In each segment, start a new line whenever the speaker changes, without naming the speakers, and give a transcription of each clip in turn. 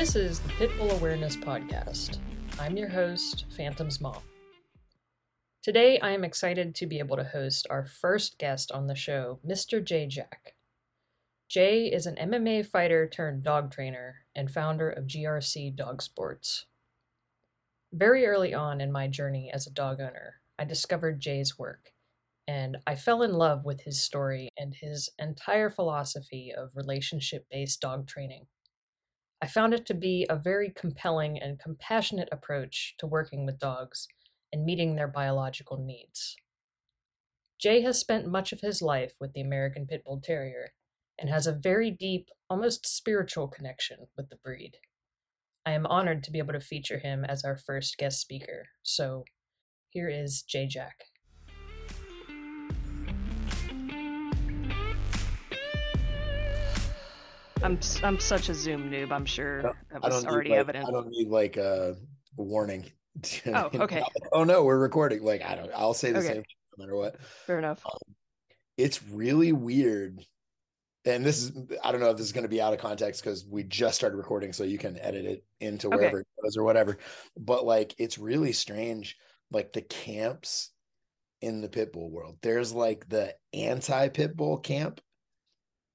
This is the Pitbull Awareness Podcast. I'm your host, Phantom's Mom. Today, I am excited to be able to host our first guest on the show, Mr. Jay Jack. Jay is an MMA fighter turned dog trainer and founder of GRC Dog Sports. Very early on in my journey as a dog owner, I discovered Jay's work, and I fell in love with his story and his entire philosophy of relationship based dog training. I found it to be a very compelling and compassionate approach to working with dogs and meeting their biological needs. Jay has spent much of his life with the American Pit Bull Terrier and has a very deep, almost spiritual connection with the breed. I am honored to be able to feature him as our first guest speaker, so here is Jay Jack.
I'm I'm such a Zoom noob. I'm sure that
I
was already
need, like,
evident.
I don't need like a warning.
Oh, okay.
oh no, we're recording. Like I don't. I'll say the
Okay.
same no matter what.
Fair enough.
Um, it's really weird, and this is I don't know if this is going to be out of context because we just started recording, so you can edit it into
Okay.
wherever it goes or whatever. But like, it's really strange. Like the camps in the pit bull world. There's like the anti pit bull camp,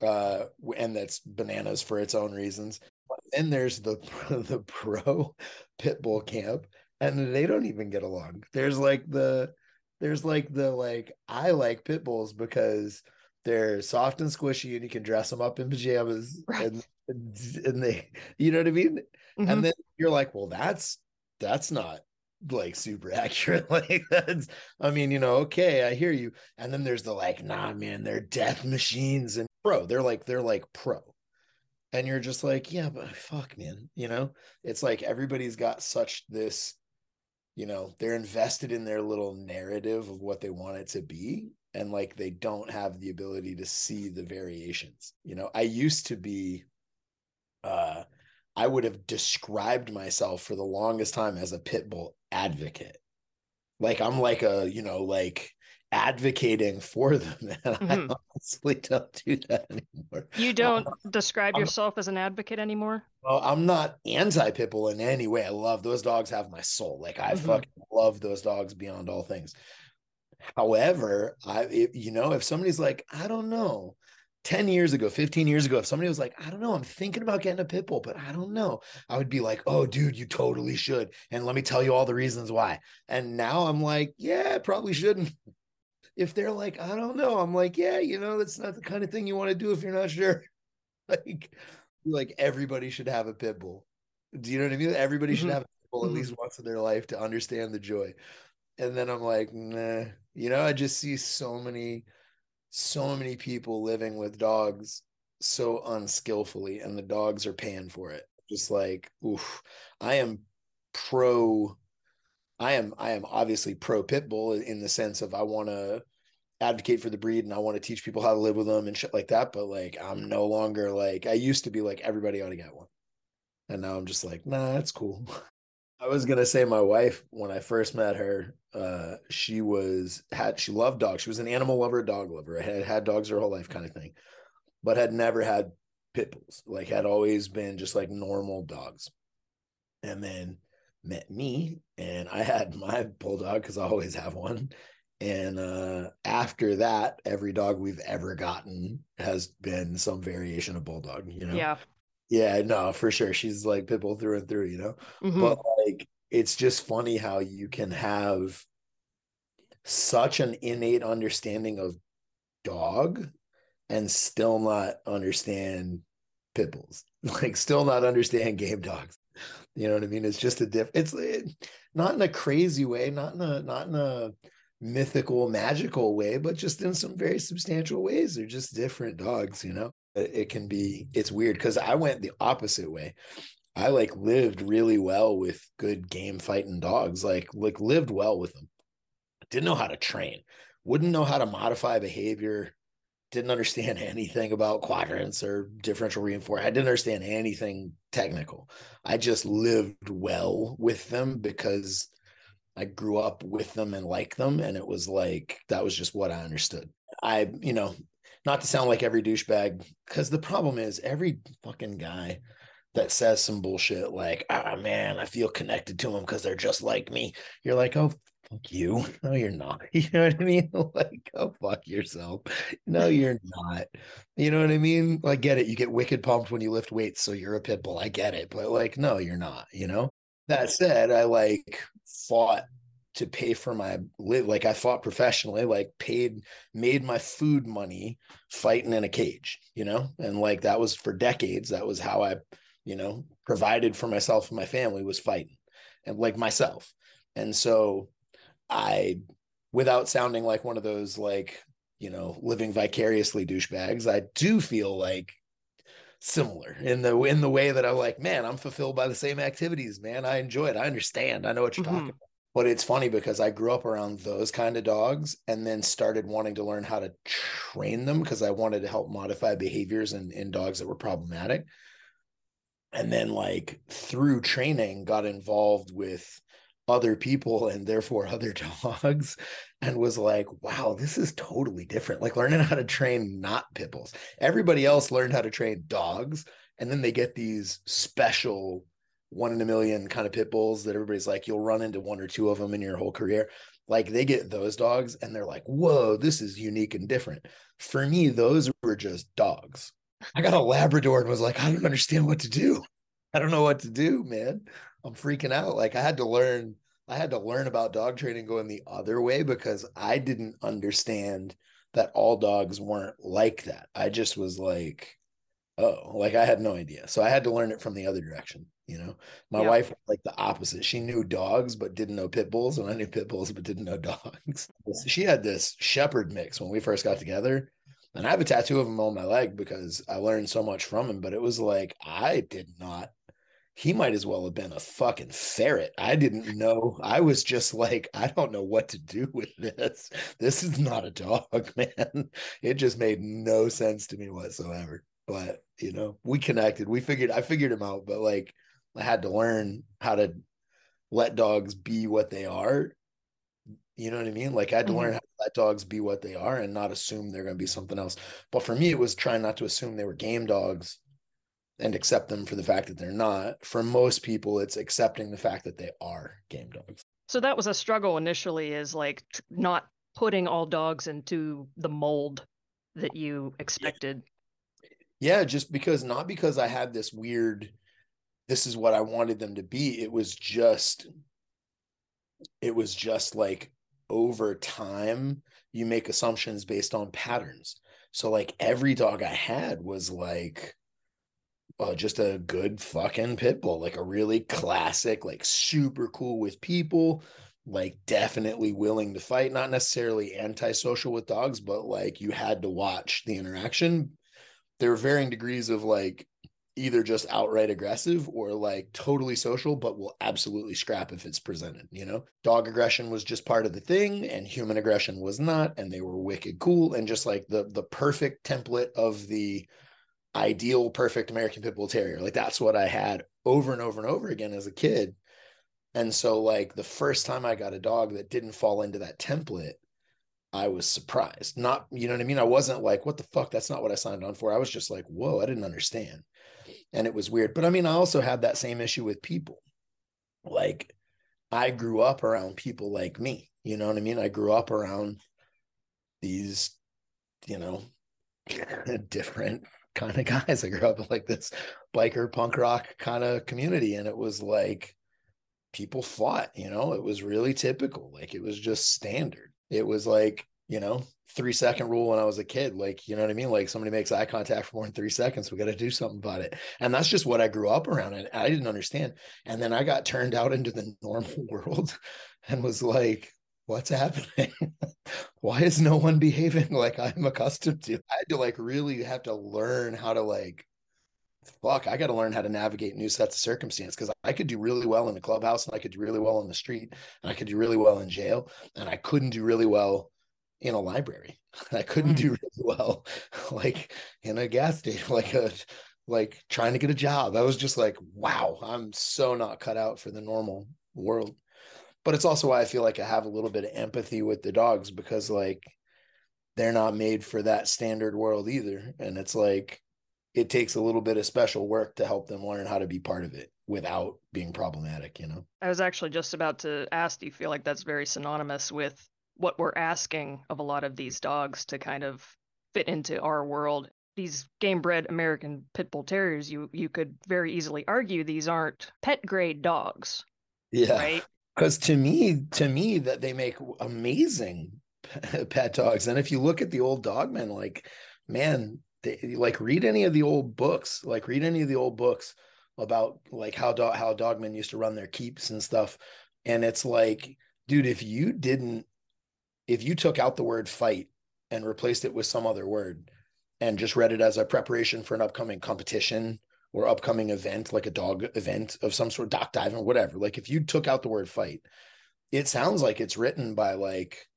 uh, and that's bananas for its own reasons. But then there's the the pro pit bull camp, and they don't even get along. There's like the there's like the like I like pit bulls because they're soft and squishy, and you can dress them up in pajamas,
Right.
and and they, you know what I mean.
Mhm.
And then you're like, well, that's that's not like super accurate. Like that's, I mean, you know, okay, I hear you. And then there's the like, nah, man, they're death machines and pro. They're like, they're like pro. And you're just like, yeah, but fuck, man. You know, it's like everybody's got such this, you know, they're invested in their little narrative of what they want it to be. And like they don't have the ability to see the variations. You know, I used to be uh I would have described myself for the longest time as a pit bull advocate. Like I'm like a, you know, like advocating for them. And
Mhm.
I honestly don't do that anymore.
You don't describe
I'm-
yourself as an advocate anymore.
Well, I'm not anti pit bull in any way. I love those dogs have my soul. Like I
Mhm.
fucking love those dogs beyond all things. However, I if, you know, if somebody's like, I don't know, 10 years ago, 15 years ago, if somebody was like, I don't know, I'm thinking about getting a pit bull, but I don't know, I would be like, oh, dude, you totally should. And let me tell you all the reasons why. And now I'm like, yeah, probably shouldn't. If they're like, I don't know, I'm like, yeah, you know, that's not the kind of thing you want to do if you're not sure. Like, like everybody should have a pit bull. Do you know what I mean? Everybody should
Mhm.
have a pit bull at
Mhm.
least once in their life to understand the joy. And then I'm like, nah, you know, I just see so many, so many people living with dogs so unskillfully, and the dogs are paying for it. Just like, oof, I am pro. I am, I am obviously pro pit bull in the sense of I want to advocate for the breed and I want to teach people how to live with them and shit like that. But like, I'm no longer like I used to be like everybody ought to get one, and now I'm just like, nah, that's cool. I was gonna say my wife when I first met her, uh, she was had she loved dogs. She was an animal lover, dog lover. Had had dogs her whole life, kind of thing, but had never had pit bulls. Like had always been just like normal dogs. And then met me, and I had my bulldog because I always have one. And uh, after that, every dog we've ever gotten has been some variation of bulldog. You know,
Yeah.
yeah, no, for sure. She's like pit bull through and through. You know
Mhm.
but like it's just funny how you can have such an innate understanding of dog and still not understand pit bulls like still not understand game dogs you know what i mean? It's just a diff it's it, not in a crazy way not in a not in a mythical magical way but just in some very substantial ways. They're just different dogs you know? It, it can be it's weird because i went the opposite way. I like lived really well with good game fighting dogs, like like lived well with them. Didn't know how to train, wouldn't know how to modify behavior, didn't understand anything about quadrants or differential reinforcement. I didn't understand anything technical. I just lived well with them because I grew up with them and like them. And it was like, that was just what I understood. I, you know, not to sound like every douchebag, because the problem is every fucking guy that says some bullshit like, ah, man, I feel connected to them because they're just like me. You're like, oh, fuck you. No, you're not. You know what I mean? Like, go fuck yourself. No, you're not. You know what I mean? I get it. You get wicked pumped when you lift weights, so you're a pit bull. I get it. But like, no, you're not, you know? That said, I like fought to pay for my live like I fought professionally, like paid made my food money fighting in a cage, you know? And like that was for decades. That was how I, you know, provided for myself and my family was fighting and like myself. And so I without sounding like one of those like, you know, living vicariously douchebags, I do feel like similar in the in the way that I'm like, man, I'm fulfilled by the same activities, man. I enjoy it. I understand. I know what you're mm-hmm. talking about. But it's funny because I grew up around those kind of dogs and then started wanting to learn how to train them because I wanted to help modify behaviors in, in dogs that were problematic. And then, like, through training, got involved with other people and therefore other dogs and was like, wow, this is totally different. Like, learning how to train not pit bulls. Everybody else learned how to train dogs. And then they get these special one in a million kind of pit bulls that everybody's like, you'll run into one or two of them in your whole career. Like they get those dogs and they're like, whoa, this is unique and different. For me, those were just dogs. I got a Labrador and was like, I don't understand what to do. I don't know what to do, man. I'm freaking out. Like I had to learn, I had to learn about dog training going the other way because I didn't understand that all dogs weren't like that. I just was like, oh, like I had no idea. So I had to learn it from the other direction. You know, my yeah. wife like the opposite. She knew dogs but didn't know pit bulls, and I knew pit bulls but didn't know dogs. she had this shepherd mix when we first got together, and I have a tattoo of him on my leg because I learned so much from him. But it was like I did not. He might as well have been a fucking ferret. I didn't know. I was just like, I don't know what to do with this. This is not a dog, man. It just made no sense to me whatsoever. But you know, we connected. We figured. I figured him out. But like I had to learn how to let dogs be what they are. You know what I mean? Like I had to mm-hmm. learn how to let dogs be what they are and not assume they're going to be something else. But for me, it was trying not to assume they were game dogs and accept them for the fact that they're not. For most people, it's accepting the fact that they are game dogs.
So that was a struggle initially, is like not putting all dogs into the mold that you expected.
Yeah, just because not because I had this weird this is what I wanted them to be. It was just, it was just like over time, you make assumptions based on patterns. So, like, every dog I had was like, uh, just a good fucking pit bull, like a really classic, like super cool with people, like definitely willing to fight, not necessarily antisocial with dogs, but like you had to watch the interaction. There were varying degrees of like either just outright aggressive or like totally social, but will absolutely scrap if it's presented. You know, dog aggression was just part of the thing, and human aggression was not, and they were wicked cool and just like the the perfect template of the ideal perfect American Pit Bull Terrier. Like that's what I had over and over and over again as a kid. And so, like the first time I got a dog that didn't fall into that template, I was surprised. Not, you know what I mean? I wasn't like, what the fuck? That's not what I signed on for. I was just like, whoa, I didn't understand and it was weird. But I mean, I also had that same issue with people. Like I grew up around people like me. You know what I mean? I grew up around these, you know, different kind of guys. I grew up like this biker punk rock kind of community. And it was like people fought, you know, it was really typical. Like it was just standard. It was like you know, three second rule when I was a kid. Like, you know what I mean? Like somebody makes eye contact for more than three seconds. We got to do something about it. And that's just what I grew up around. And I didn't understand. And then I got turned out into the normal world and was like, what's happening? Why is no one behaving like I'm accustomed to? I had to like really have to learn how to like fuck, I got to learn how to navigate new sets of circumstance because I could do really well in the clubhouse and I could do really well on the street and I could do really well in jail and I couldn't do really well in a library. I couldn't mm. do really well, like in a gas station, like a like trying to get a job. I was just like, wow, I'm so not cut out for the normal world. But it's also why I feel like I have a little bit of empathy with the dogs because like they're not made for that standard world either. And it's like, it takes a little bit of special work to help them learn how to be part of it without being problematic, you know?
I was actually just about to ask, do you feel like that's very synonymous with what we're asking of a lot of these dogs to kind of fit into our world? These game bred American pit bull terriers, you you could very easily argue these aren't pet grade dogs.
Yeah.
Right.
Because to me, to me, that they make amazing pet dogs. And if you look at the old dogmen, like, man, they, like read any of the old books, like read any of the old books about like how dog how dogmen used to run their keeps and stuff. And it's like, dude, if you didn't, if you took out the word fight and replaced it with some other word and just read it as a preparation for an upcoming competition or upcoming event, like a dog event of some sort, dock diving, whatever. Like if you took out the word fight, it sounds like it's written by like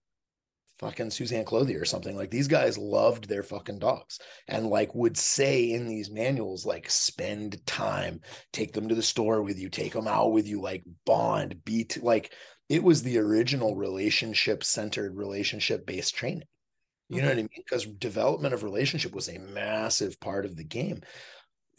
fucking Suzanne Clothier or something. Like these guys loved their fucking dogs and like would say in these manuals, like spend time, take them to the store with you, take them out with you, like bond, beat. Like it was the original relationship centered, relationship based training. You know mm-hmm. what I mean? Because development of relationship was a massive part of the game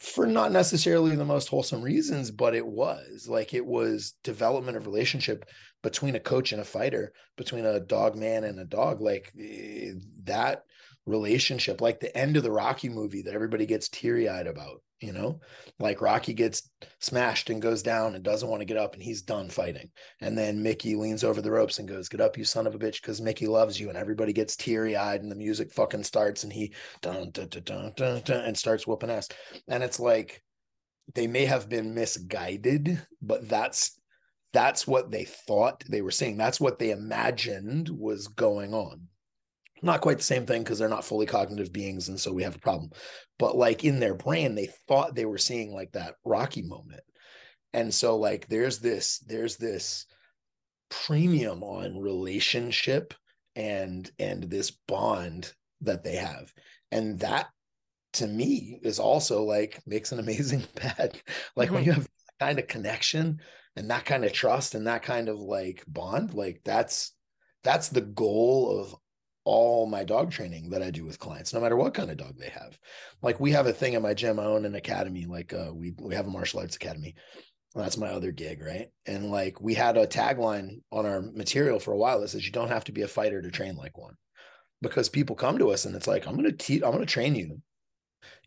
for not necessarily the most wholesome reasons, but it was like it was development of relationship between a coach and a fighter, between a dog man and a dog. Like eh, that relationship, like the end of the Rocky movie that everybody gets teary eyed about, you know, like Rocky gets smashed and goes down and doesn't want to get up and he's done fighting. And then Mickey leans over the ropes and goes, Get up, you son of a bitch, because Mickey loves you. And everybody gets teary eyed and the music fucking starts and he dun, dun, dun, dun, dun, dun, and starts whooping ass. And it's like, they may have been misguided, but that's that's what they thought they were seeing. That's what they imagined was going on not quite the same thing because they're not fully cognitive beings and so we have a problem. But like in their brain they thought they were seeing like that rocky moment. And so like there's this there's this premium on relationship and and this bond that they have. And that to me is also like makes an amazing pet. Like mm-hmm. when you have that kind of connection and that kind of trust and that kind of like bond like that's that's the goal of all my dog training that I do with clients, no matter what kind of dog they have. Like we have a thing in my gym, I own an academy, like uh, we we have a martial arts academy. that's my other gig, right? And like we had a tagline on our material for a while that says you don't have to be a fighter to train like one. Because people come to us and it's like, I'm gonna teach, I'm gonna train you.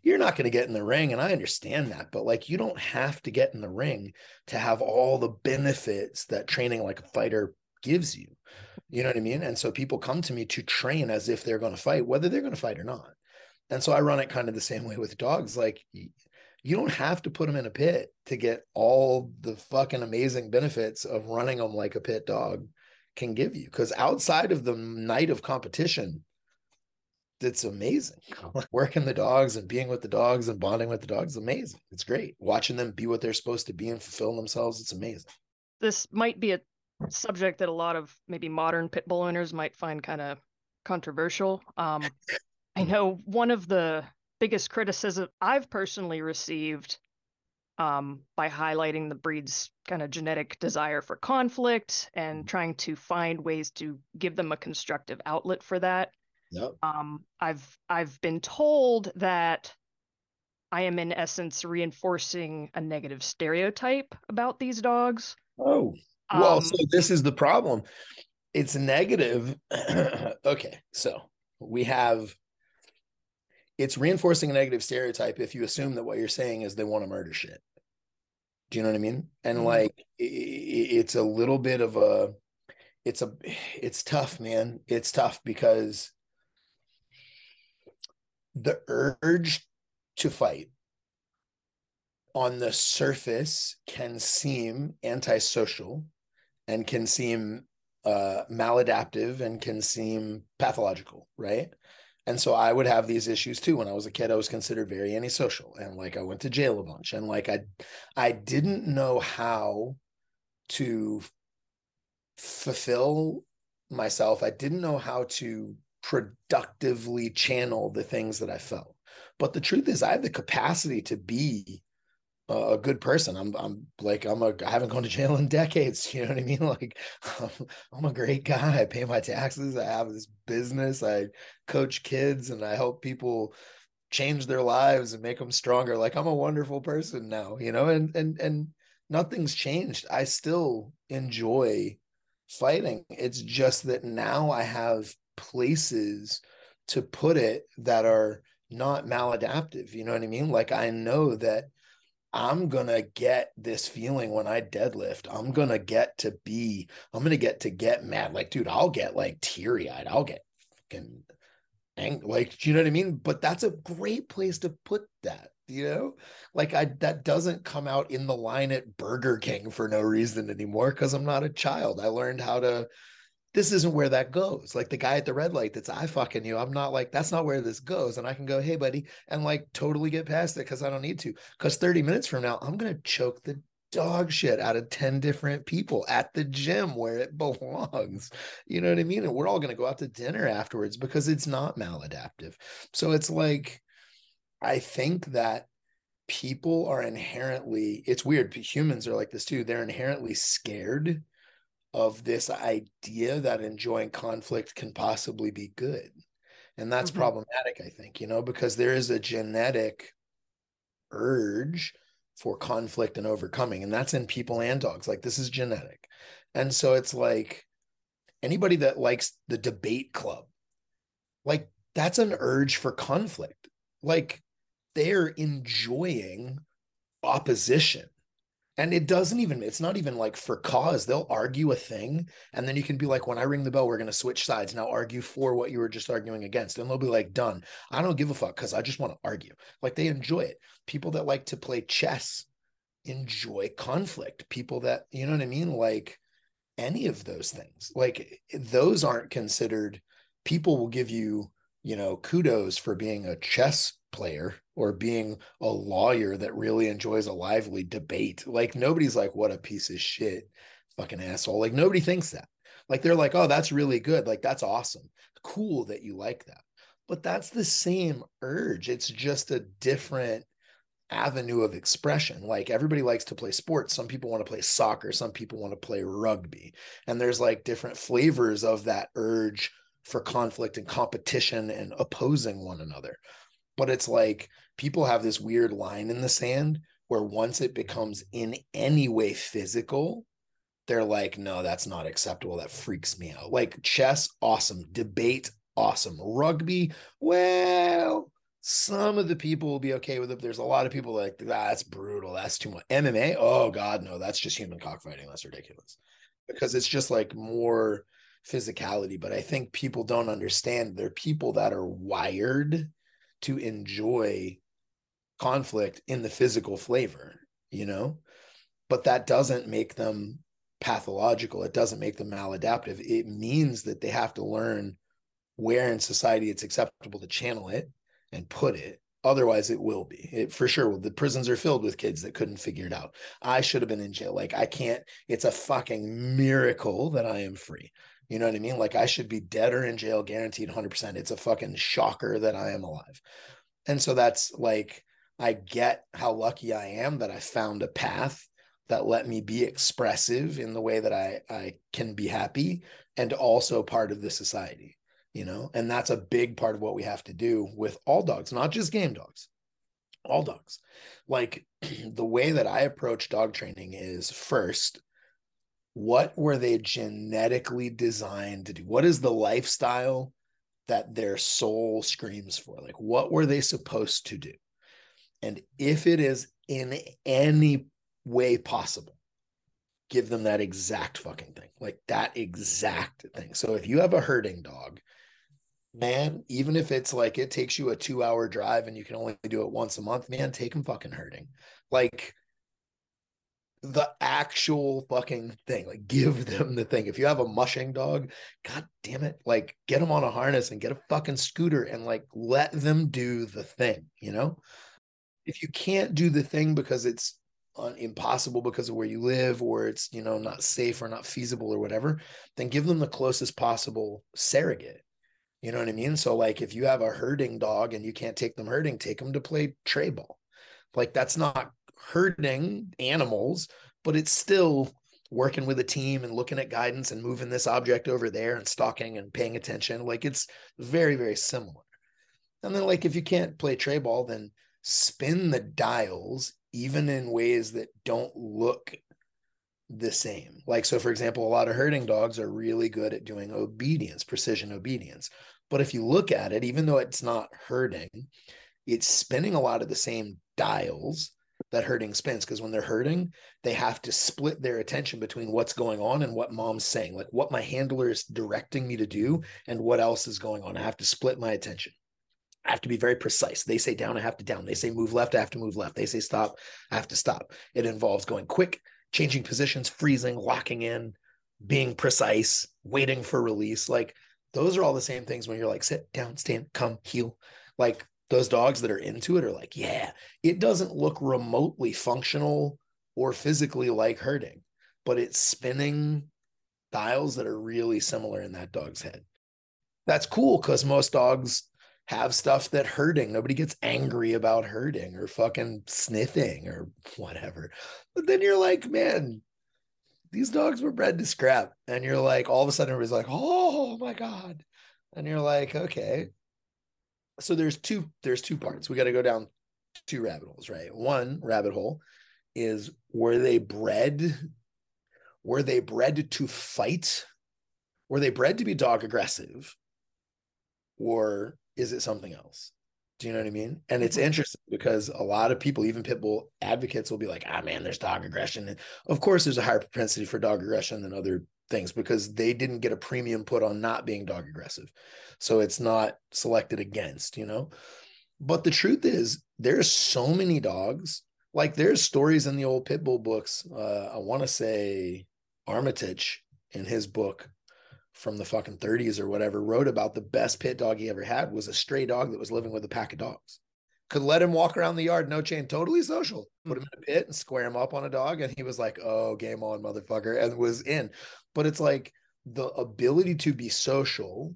You're not gonna get in the ring, and I understand that, but like you don't have to get in the ring to have all the benefits that training like a fighter gives you you know what I mean? And so people come to me to train as if they're going to fight, whether they're going to fight or not. And so I run it kind of the same way with dogs. Like you don't have to put them in a pit to get all the fucking amazing benefits of running them like a pit dog can give you. Because outside of the night of competition, it's amazing. Working the dogs and being with the dogs and bonding with the dogs, amazing. It's great. Watching them be what they're supposed to be and fulfill themselves, it's amazing.
This might be a subject that a lot of maybe modern pit bull owners might find kind of controversial. Um, I know one of the biggest criticism I've personally received um, by highlighting the breed's kind of genetic desire for conflict and mm-hmm. trying to find ways to give them a constructive outlet for that.
Yep.
Um, I've I've been told that I am in essence reinforcing a negative stereotype about these dogs.
Oh. Well, um, so this is the problem. It's negative. okay, so we have it's reinforcing a negative stereotype if you assume that what you're saying is they want to murder shit. Do you know what I mean? And mm-hmm. like it, it's a little bit of a it's a it's tough, man. It's tough because the urge to fight on the surface can seem antisocial and can seem uh, maladaptive and can seem pathological, right? And so I would have these issues too. When I was a kid, I was considered very antisocial, and like I went to jail a bunch, and like I, I didn't know how to fulfill myself. I didn't know how to productively channel the things that I felt. But the truth is, I have the capacity to be a good person. I'm I'm like I'm a I haven't gone to jail in decades. You know what I mean? Like I'm, I'm, a great guy. I pay my taxes. I have this business. I coach kids and I help people change their lives and make them stronger. Like I'm a wonderful person now, you know, and and and nothing's changed. I still enjoy fighting. It's just that now I have places to put it that are not maladaptive. You know what I mean? Like I know that I'm gonna get this feeling when I deadlift. I'm gonna get to be, I'm gonna get to get mad. Like, dude, I'll get like teary eyed. I'll get fucking angry. Like, you know what I mean? But that's a great place to put that. You know, like I that doesn't come out in the line at Burger King for no reason anymore because I'm not a child. I learned how to this isn't where that goes. Like the guy at the red light that's I fucking you. I'm not like, that's not where this goes. And I can go, hey, buddy, and like totally get past it because I don't need to. Because 30 minutes from now, I'm going to choke the dog shit out of 10 different people at the gym where it belongs. You know what I mean? And we're all going to go out to dinner afterwards because it's not maladaptive. So it's like, I think that people are inherently, it's weird. Humans are like this too. They're inherently scared of this idea that enjoying conflict can possibly be good. And that's mm-hmm. problematic, I think, you know, because there is a genetic urge for conflict and overcoming, and that's in people and dogs. Like, this is genetic. And so it's like anybody that likes the debate club, like, that's an urge for conflict. Like, they're enjoying opposition and it doesn't even it's not even like for cause. They'll argue a thing and then you can be like when i ring the bell we're going to switch sides. Now argue for what you were just arguing against. And they'll be like done. I don't give a fuck because i just want to argue. Like they enjoy it. People that like to play chess enjoy conflict. People that you know what i mean? Like any of those things. Like eh, those aren't considered people will give you you know kudos for being a chess player or being a lawyer that really enjoys a lively debate. Like nobody's like, what a piece of shit, fucking asshole. Like nobody thinks that. Like they're like, oh, that's really good. Like that's awesome. Cool that you like that. But that's the same urge. It's just a different avenue of expression. Like everybody likes to play sports. Some people want to play soccer. Some people want to play rugby. And there's like different flavors of that urge for conflict and competition and opposing one another but it's like people have this weird line in the sand where once it becomes in any way physical they're like no that's not acceptable. That freaks me out. Like chess awesome. Debate awesome. Rugby well some of the people will be okay with it there's a lot of people like that's brutal. That's too much. Mma oh god no that's just human cockfighting. That's ridiculous. Because it's just like more physicality. But i think people don't understand. There are people that are wired to enjoy conflict in the physical flavor, you know? But that doesn't make them pathological. It doesn't make them maladaptive. It means that they have to learn where in society it's acceptable to channel it and put it. Otherwise, it will be. It for sure. The prisons are filled with kids that couldn't figure it out. I should have been in jail. Like I can't. It's a fucking miracle that I am free. You know what I mean? Like I should be dead or in jail, guaranteed 100%. It's a fucking shocker that I am alive. And so that's like, I get how lucky I am that I found a path that let me be expressive in the way that I, I can be happy and also part of the society, you know? And that's a big part of what we have to do with all dogs, not just game dogs, all dogs. Like the way that I approach dog training is first, what were they genetically designed to do? What is the lifestyle that their soul screams for? Like, what were they supposed to do? And if it is in any way possible, give them that exact fucking thing, like that exact thing. So if you have a herding dog, man, even if it's like it takes you a two hour drive and you can only do it once a month, man, take them fucking herding. Like, the actual fucking thing. Like give them the thing. If you have a mushing dog, god damn it, like get them on a harness and get a fucking scooter and like let them do the thing, you know? If you can't do the thing because it's impossible because of where you live or it's, you know, not safe or not feasible or whatever, then give them the closest possible surrogate. You know what I mean? So like if you have a herding dog and you can't take them herding, take them to play treibball. Like that's not herding animals, but it's still working with a team and looking at guidance and moving this object over there and stalking and paying attention. Like it's very, very similar. And then, like, if you can't play treibball, then spin the dials even in ways that don't look the same. Like, so for example, a lot of herding dogs are really good at doing obedience, precision obedience. But if you look at it, even though it's not herding, it's spinning a lot of the same dials that herding spins. Because when they're herding, they have to split their attention between what's going on and what mom's saying, like what my handler is directing me to do and what else is going on. I have to split my attention. I have to be very precise. They say down, I have to down. They say move left, I have to move left. They say stop, I have to stop. It involves going quick, changing positions, freezing, locking in, being precise, waiting for release. Like those are all the same things when you're like sit down, stand, come, heel. Like those dogs that are into it are like, yeah, it doesn't look remotely functional or physically like herding, but it's spinning dials that are really similar in that dog's head. That's cool because most dogs have stuff that herding. Nobody gets angry about herding or fucking sniffing or whatever. But then you're like, man, these dogs were bred to scrap. And you're like, all of a sudden everybody's like, oh my God. And you're like, okay. So there's two, there's two parts. We got to go down two rabbit holes, right? One rabbit hole is were they bred? Were they bred to fight? Were they bred to be dog aggressive? Or is it something else? Do you know what I mean? And it's interesting because a lot of people, even pit bull advocates, will be like, ah, man, there's dog aggression. And of course, there's a higher propensity for dog aggression than other things because they didn't get a premium put on not being dog aggressive. So it's not selected against, you know? But the truth is, there's so many dogs. Like there's stories in the old pit bull books. Uh, I want to say Armitage in his book from the fucking 30s or whatever wrote about the best pit dog he ever had was a stray dog that was living with a pack of dogs. Could let him walk around the yard, no chain, totally social. Hmm. Put him in a pit and square him up on a dog, and he was like, "Oh, game on, motherfucker," and was in. But it's like the ability to be social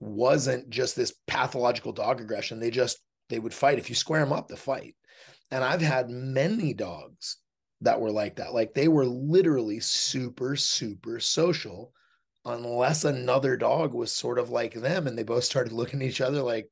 wasn't just this pathological dog aggression. They just they would fight if you square them up to fight. And I've had many dogs that were like that. Like they were literally super, super social unless another dog was sort of like them and they both started looking at each other like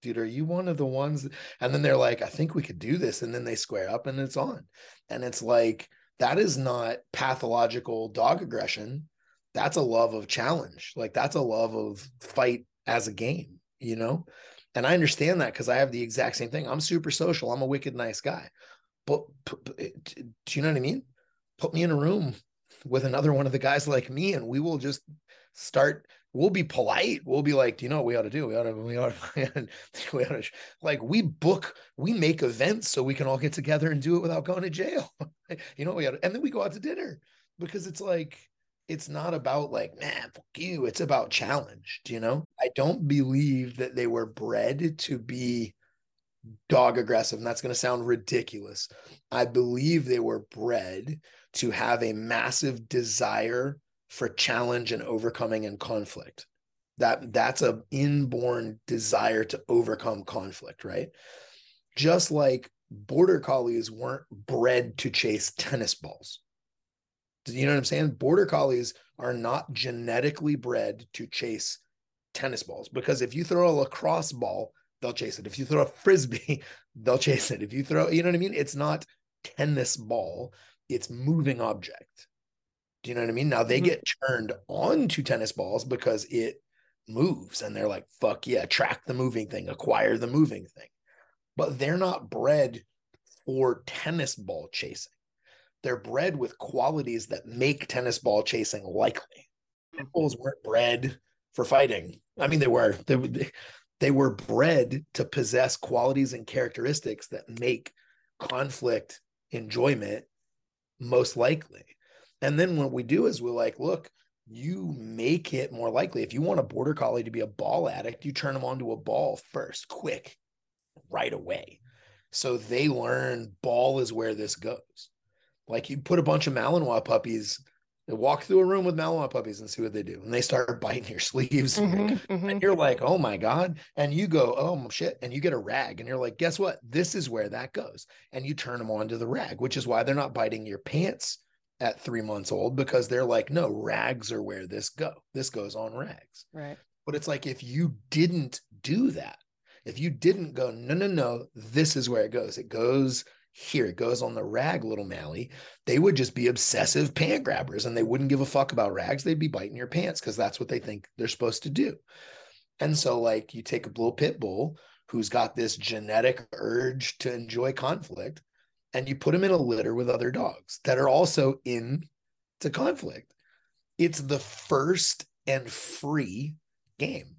dude are you one of the ones? And then they're like i think we could do this. And then they square up and it's on. And it's like that is not pathological dog aggression. That's a love of challenge. Like that's a love of fight as a game you know? And i understand that because i have the exact same thing. I'm super social. I'm a wicked nice guy. But do you know what i mean? Put me in a room with another one of the guys like me and we will just start we'll be polite. We'll be like do you know what we ought to do? We ought to we ought to, we ought to like we book we make events so we can all get together and do it without going to jail. You know we ought to, and then we go out to dinner because it's like it's not about like man fuck you. It's about challenge you know? I don't believe that they were bred to be dog aggressive and that's going to sound ridiculous. I believe they were bred to have a massive desire for challenge and overcoming and conflict. That that's a inborn desire to overcome conflict right? Just like border collies weren't bred to chase tennis balls. You know what i'm saying? Border collies are not genetically bred to chase tennis balls because if you throw a lacrosse ball they'll chase it. If you throw a frisbee they'll chase it. If you throw you know what i mean? It's not tennis ball it's moving object. Do you know what I mean? Now they mm-hmm. get turned on to tennis balls because it moves and they're like, fuck yeah, track the moving thing, acquire the moving thing. But they're not bred for tennis ball chasing. They're bred with qualities that make tennis ball chasing likely. Bulls weren't bred for fighting. I mean, they were. They, they were bred to possess qualities and characteristics that make conflict enjoyment most likely. And then what we do is we're like, look, you make it more likely. If you want a border collie to be a ball addict, you turn them onto a ball first, quick, right away. So they learn ball is where this goes. Like you put a bunch of Malinois puppies, walk through a room with Malinois puppies and see what they do. And they start biting your sleeves. Mm-hmm, mm-hmm. And you're like, oh my God. And you go, oh shit. And you get a rag. And you're like, guess what? This is where that goes. And you turn them onto the rag, which is why they're not biting your pants at three months old because they're like, no, rags are where this go. This goes on rags.
Right.
But it's like if you didn't do that, If you didn't go, no, no, no, this is where it goes. It goes here, it goes on the rag, little Mally. They would just be obsessive pant grabbers and they wouldn't give a fuck about rags. They'd be biting your pants because that's what they think they're supposed to do. And so, like, you take a little pit bull who's got this genetic urge to enjoy conflict and you put him in a litter with other dogs that are also into conflict. It's the first and free game.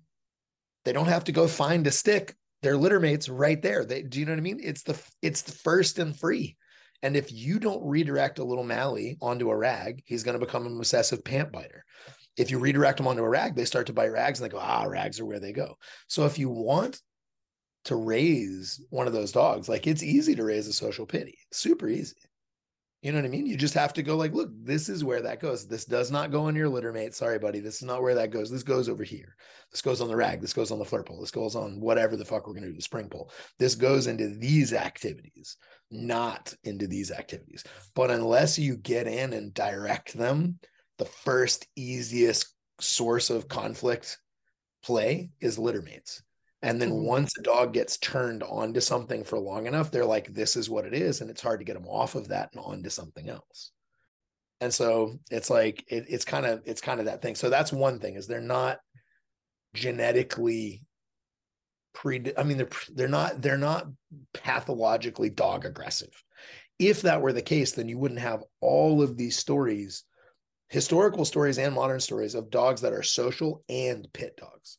They don't have to go find a stick. Their litter mates right there. They do you know what I mean? It's the it's the first and free. And if you don't redirect a little Mally onto a rag, he's going to become an obsessive pant biter. If you redirect them onto a rag, they start to bite rags and they go, ah, rags are where they go. So if you want to raise one of those dogs, like it's easy to raise a social pitty, super easy. You know what I mean? You just have to go like, look, this is where that goes. This does not go on your litter mate. Sorry, buddy. This is not where that goes. This goes over here. This goes on the rag. This goes on the flirt pole. This goes on whatever the fuck we're to do, the spring pole. This goes into these activities, not into these activities. But unless you get in and direct them, the first easiest source of conflict play is litter mates. And then mm-hmm. once a dog gets turned onto something for long enough, they're like, this is what it is. And it's hard to get them off of that and onto something else. And so it's like, it, it's kind of, it's kind of that thing. So that's one thing is they're not genetically pre, I mean, they're, they're not, they're not pathologically dog aggressive. If that were the case, then you wouldn't have all of these stories, historical stories and modern stories of dogs that are social and pit dogs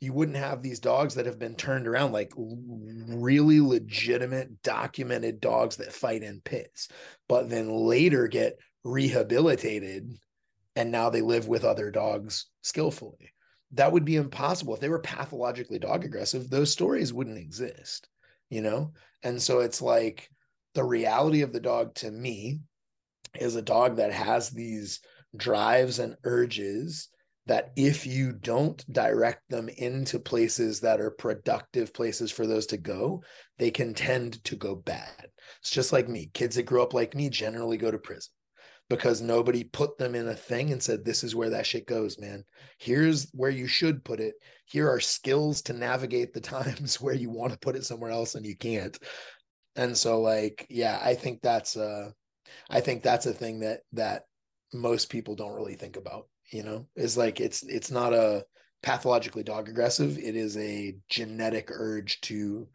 you wouldn't have these dogs that have been turned around like really legitimate documented dogs that fight in pits but then later get rehabilitated and now they live with other dogs skillfully. That would be impossible. If they were pathologically dog aggressive those stories wouldn't exist you know? And so it's like the reality of the dog to me is a dog that has these drives and urges that if you don't direct them into places that are productive places for those to go, they can tend to go bad. It's just like me. Kids that grew up like me generally go to prison because nobody put them in a thing and said, This is where that shit goes, man. Here's where you should put it. Here are skills to navigate the times where you want to put it somewhere else and you can't. And so, like, yeah, I think that's uh I think that's a thing that that most people don't really think about you know is like it's it's not a pathologically dog aggressive. It is a genetic urge to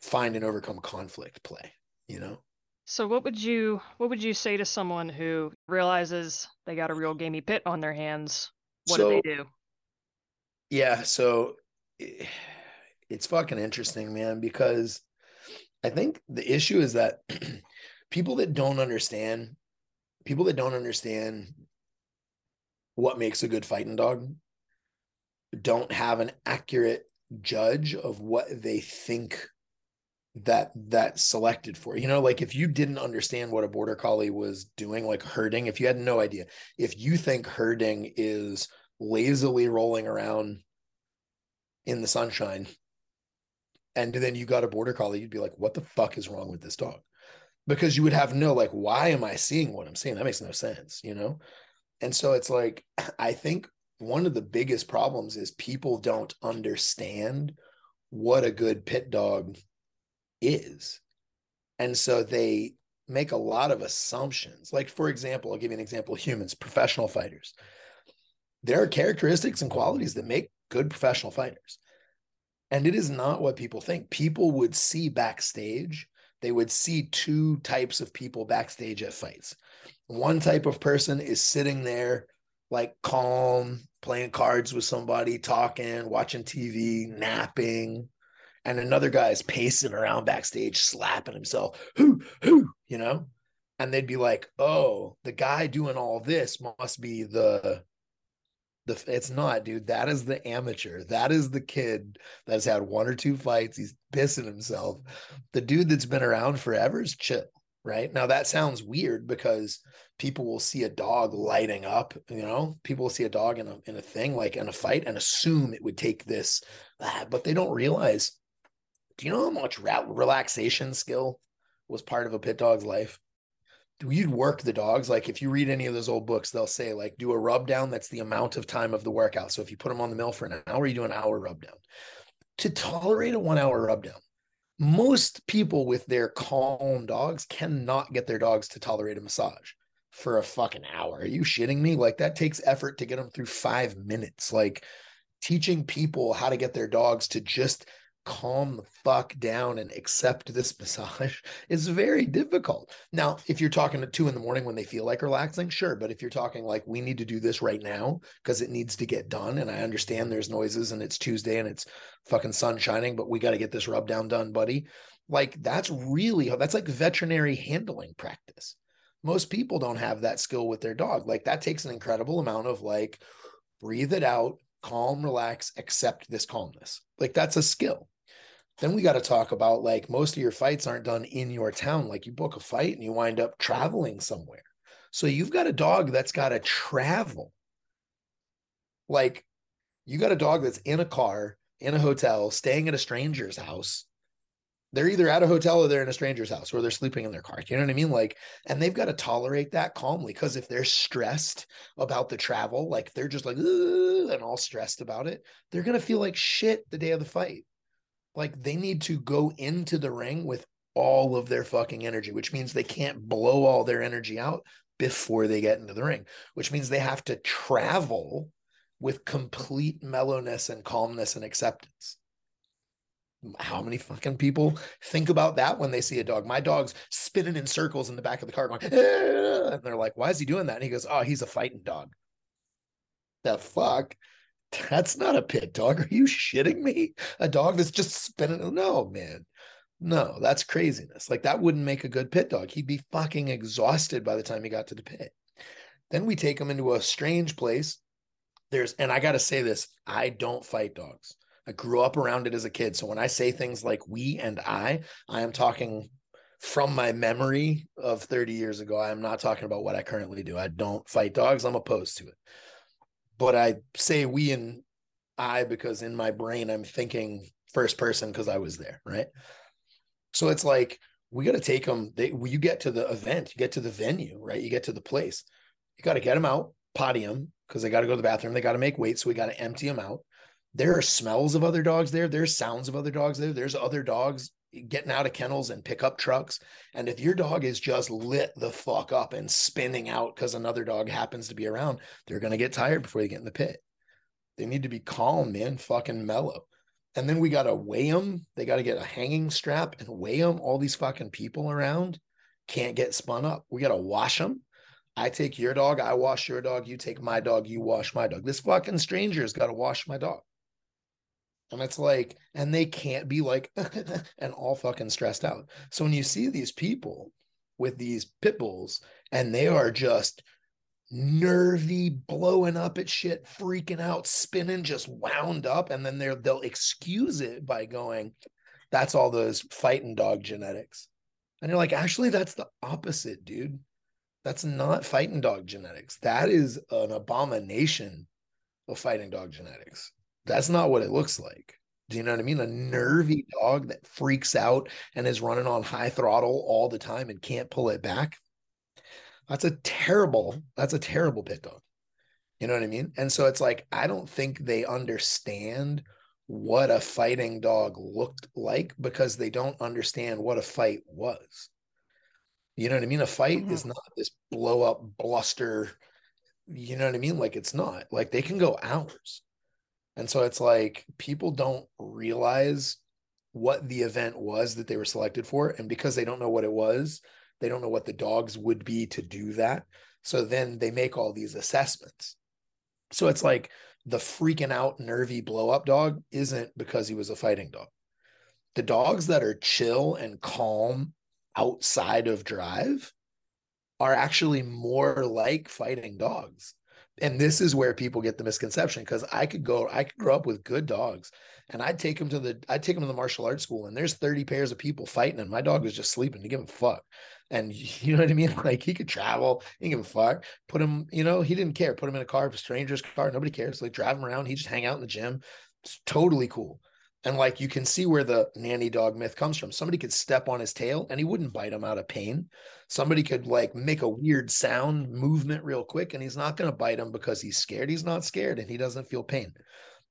find and overcome conflict play you know?
So what would you what would you say to someone who realizes they got a real gamey pit on their hands? What so, do they do?
Yeah so it's fucking interesting man because i think the issue is that people that don't understand people that don't understand what makes a good fighting dog. Don't have an accurate judge of what they think that that selected for. You know like if you didn't understand what a border collie was doing like herding if you had no idea if you think herding is lazily rolling around in the sunshine and then you got a border collie you'd be like what the fuck is wrong with this dog? Because you would have no like why am i seeing what i'm seeing? That makes no sense you know and so it's like, I think one of the biggest problems is people don't understand what a good pit dog is. And so they make a lot of assumptions. Like, for example, I'll give you an example humans, professional fighters. There are characteristics and qualities that make good professional fighters. And it is not what people think. People would see backstage, they would see two types of people backstage at fights. One type of person is sitting there like calm, playing cards with somebody, talking, watching TV, napping. And another guy is pacing around backstage, slapping himself, whoo, whoo, you know? And they'd be like, oh, the guy doing all this must be the the it's not, dude. That is the amateur. That is the kid that's had one or two fights. He's pissing himself. The dude that's been around forever is chill right? Now that sounds weird because people will see a dog lighting up you know? People will see a dog in a, in a thing like in a fight and assume it would take this but they don't realize do you know how much relaxation skill was part of a pit dog's life? You'd work the dogs like if you read any of those old books they'll say like do a rub down that's the amount of time of the workout. So if you put them on the mill for an hour you do an hour rub down. To tolerate a one hour rub down. Most people with their calm dogs cannot get their dogs to tolerate a massage for a fucking hour. Are you shitting me? Like that takes effort to get them through five minutes. Like teaching people how to get their dogs to just calm the fuck down and accept this massage is very difficult. Now, if you're talking at two in the morning when they feel like relaxing, sure. But if you're talking like we need to do this right now because it needs to get done, and I understand there's noises and it's Tuesday and it's fucking sun shining, but we got to get this rub down done, buddy. Like that's really that's like veterinary handling practice. Most people don't have that skill with their dog. Like that takes an incredible amount of like breathe it out, calm, relax, accept this calmness. Like that's a skill. Then we got to talk about like most of your fights aren't done in your town. Like you book a fight and you wind up traveling somewhere. So you've got a dog that's got to travel. Like you got a dog that's in a car, in a hotel, staying at a stranger's house. They're either at a hotel or they're in a stranger's house or they're sleeping in their car. You know what I mean? Like, and they've got to tolerate that calmly because if they're stressed about the travel, like they're just like, and all stressed about it, they're going to feel like shit the day of the fight. Like they need to go into the ring with all of their fucking energy, which means they can't blow all their energy out before they get into the ring, which means they have to travel with complete mellowness and calmness and acceptance. How many fucking people think about that when they see a dog? My dog's spinning in circles in the back of the car, going, ah! and they're like, "Why is he doing that?" And he goes, "Oh, he's a fighting dog." The fuck? That's not a pit dog. Are you shitting me? A dog that's just spinning? No, man. No, that's craziness. Like that wouldn't make a good pit dog. He'd be fucking exhausted by the time he got to the pit. Then we take him into a strange place. There's, and I got to say this I don't fight dogs. I grew up around it as a kid. So when I say things like we and I, I am talking from my memory of 30 years ago. I am not talking about what I currently do. I don't fight dogs. I'm opposed to it but I say we and I because in my brain I'm thinking first person because I was there, right? So it's like we got to take them. They, you get to the event, you get to the venue, right? You get to the place. You got to get them out, potty them because they got to go to the bathroom. They got to make weight, so we got to empty them out. There are smells of other dogs there. There's sounds of other dogs there. There's other dogs getting out of kennels and pickup trucks. And if your dog is just lit the fuck up and spinning out because another dog happens to be around, they're going to get tired before they get in the pit. They need to be calm, man, fucking mellow. And then we got to weigh them. They got to get a hanging strap and weigh them. All these fucking people around can't get spun up. We got to wash them. I take your dog, I wash your dog, you take my dog, you wash my dog. This fucking stranger's got to wash my dog. And it's like, and they can't be like, and all fucking stressed out. So when you see these people with these pit bulls and they are just nervy, blowing up at shit, freaking out, spinning, just wound up, and then they're they'll excuse it by going, that's all those fighting dog genetics. And you're like, actually, that's the opposite, dude. That's not fighting dog genetics. That is an abomination of fighting dog genetics. That's not what it looks like. Do you know what I mean? A nervy dog that freaks out and is running on high throttle all the time and can't pull it back. That's a terrible, that's a terrible pit dog. You know what I mean? And so it's like, I don't think they understand what a fighting dog looked like because they don't understand what a fight was. You know what I mean? A fight mm-hmm. is not this blow up bluster. You know what I mean? Like it's not like they can go hours. And so it's like people don't realize what the event was that they were selected for. And because they don't know what it was, they don't know what the dogs would be to do that. So then they make all these assessments. So it's like the freaking out, nervy blow up dog isn't because he was a fighting dog. The dogs that are chill and calm outside of drive are actually more like fighting dogs and this is where people get the misconception because I could go, I could grow up with good dogs, and I'd take them to the, I'd take them to the martial arts school, and there's 30 pairs of people fighting, and my dog was just sleeping to give a fuck. And you know what I mean? Like he could travel, he didn't give a fuck. Put him, you know, he didn't care. Put him in a car, a stranger's car, nobody cares. Like drive him around, he just hang out in the gym. It's totally cool. And like you can see where the nanny dog myth comes from. Somebody could step on his tail and he wouldn't bite him out of pain. Somebody could like make a weird sound movement real quick and he's not going to bite him because he's scared. He's not scared and he doesn't feel pain.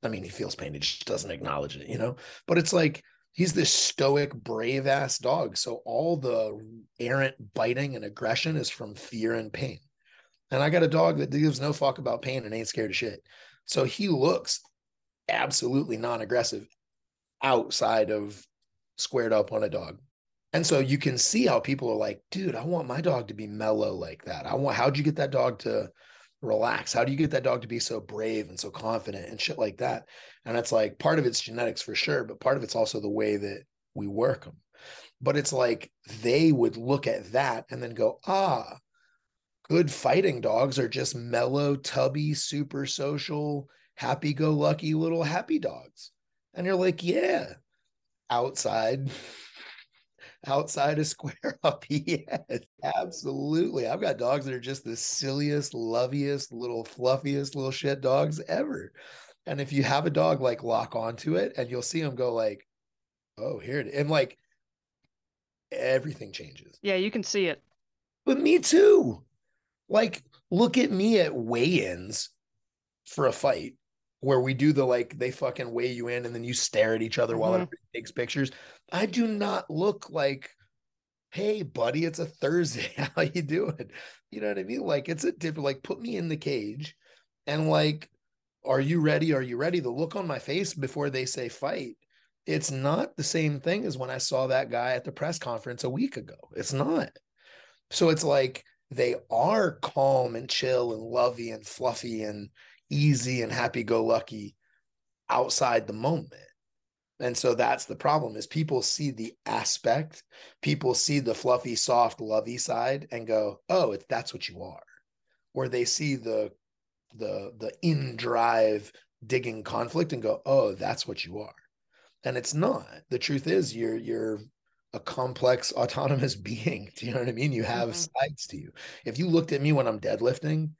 I mean, he feels pain, he just doesn't acknowledge it, you know? But it's like he's this stoic, brave ass dog. So all the errant biting and aggression is from fear and pain. And I got a dog that gives no fuck about pain and ain't scared of shit. So he looks absolutely non aggressive outside of squared up on a dog. And so you can see how people are like, dude, I want my dog to be mellow like that. I want, how'd you get that dog to relax? How do you get that dog to be so brave and so confident and shit like that? And it's like part of it's genetics for sure, but part of it's also the way that we work them. But it's like they would look at that and then go, ah, good fighting dogs are just mellow, tubby, super social, happy go lucky little happy dogs. And you're like, yeah, outside outside a square up. yes, absolutely. I've got dogs that are just the silliest, loveliest, little fluffiest little shit dogs ever. And if you have a dog like lock onto it and you'll see them go like, oh, here it is. And like everything changes.
Yeah, you can see it.
But me too. Like, look at me at weigh-ins for a fight where we do the like they fucking weigh you in and then you stare at each other mm-hmm. while everybody takes pictures. I do not look like, hey buddy, it's a Thursday. How you doing? You know what I mean? Like it's a different like put me in the cage and like, are you ready? Are you ready? The look on my face before they say fight. It's not the same thing as when I saw that guy at the press conference a week ago. It's not. So it's like they are calm and chill and lovey and fluffy and easy and happy go lucky outside the moment. And so that's the problem is people see the aspect, people see the fluffy, soft, lovey side and go, "Oh, it's that's what you are." Or they see the the the in drive digging conflict and go, "Oh, that's what you are." And it's not. The truth is you're you're a complex autonomous being. Do you know what I mean? You have mm-hmm. sides to you. If you looked at me when I'm deadlifting,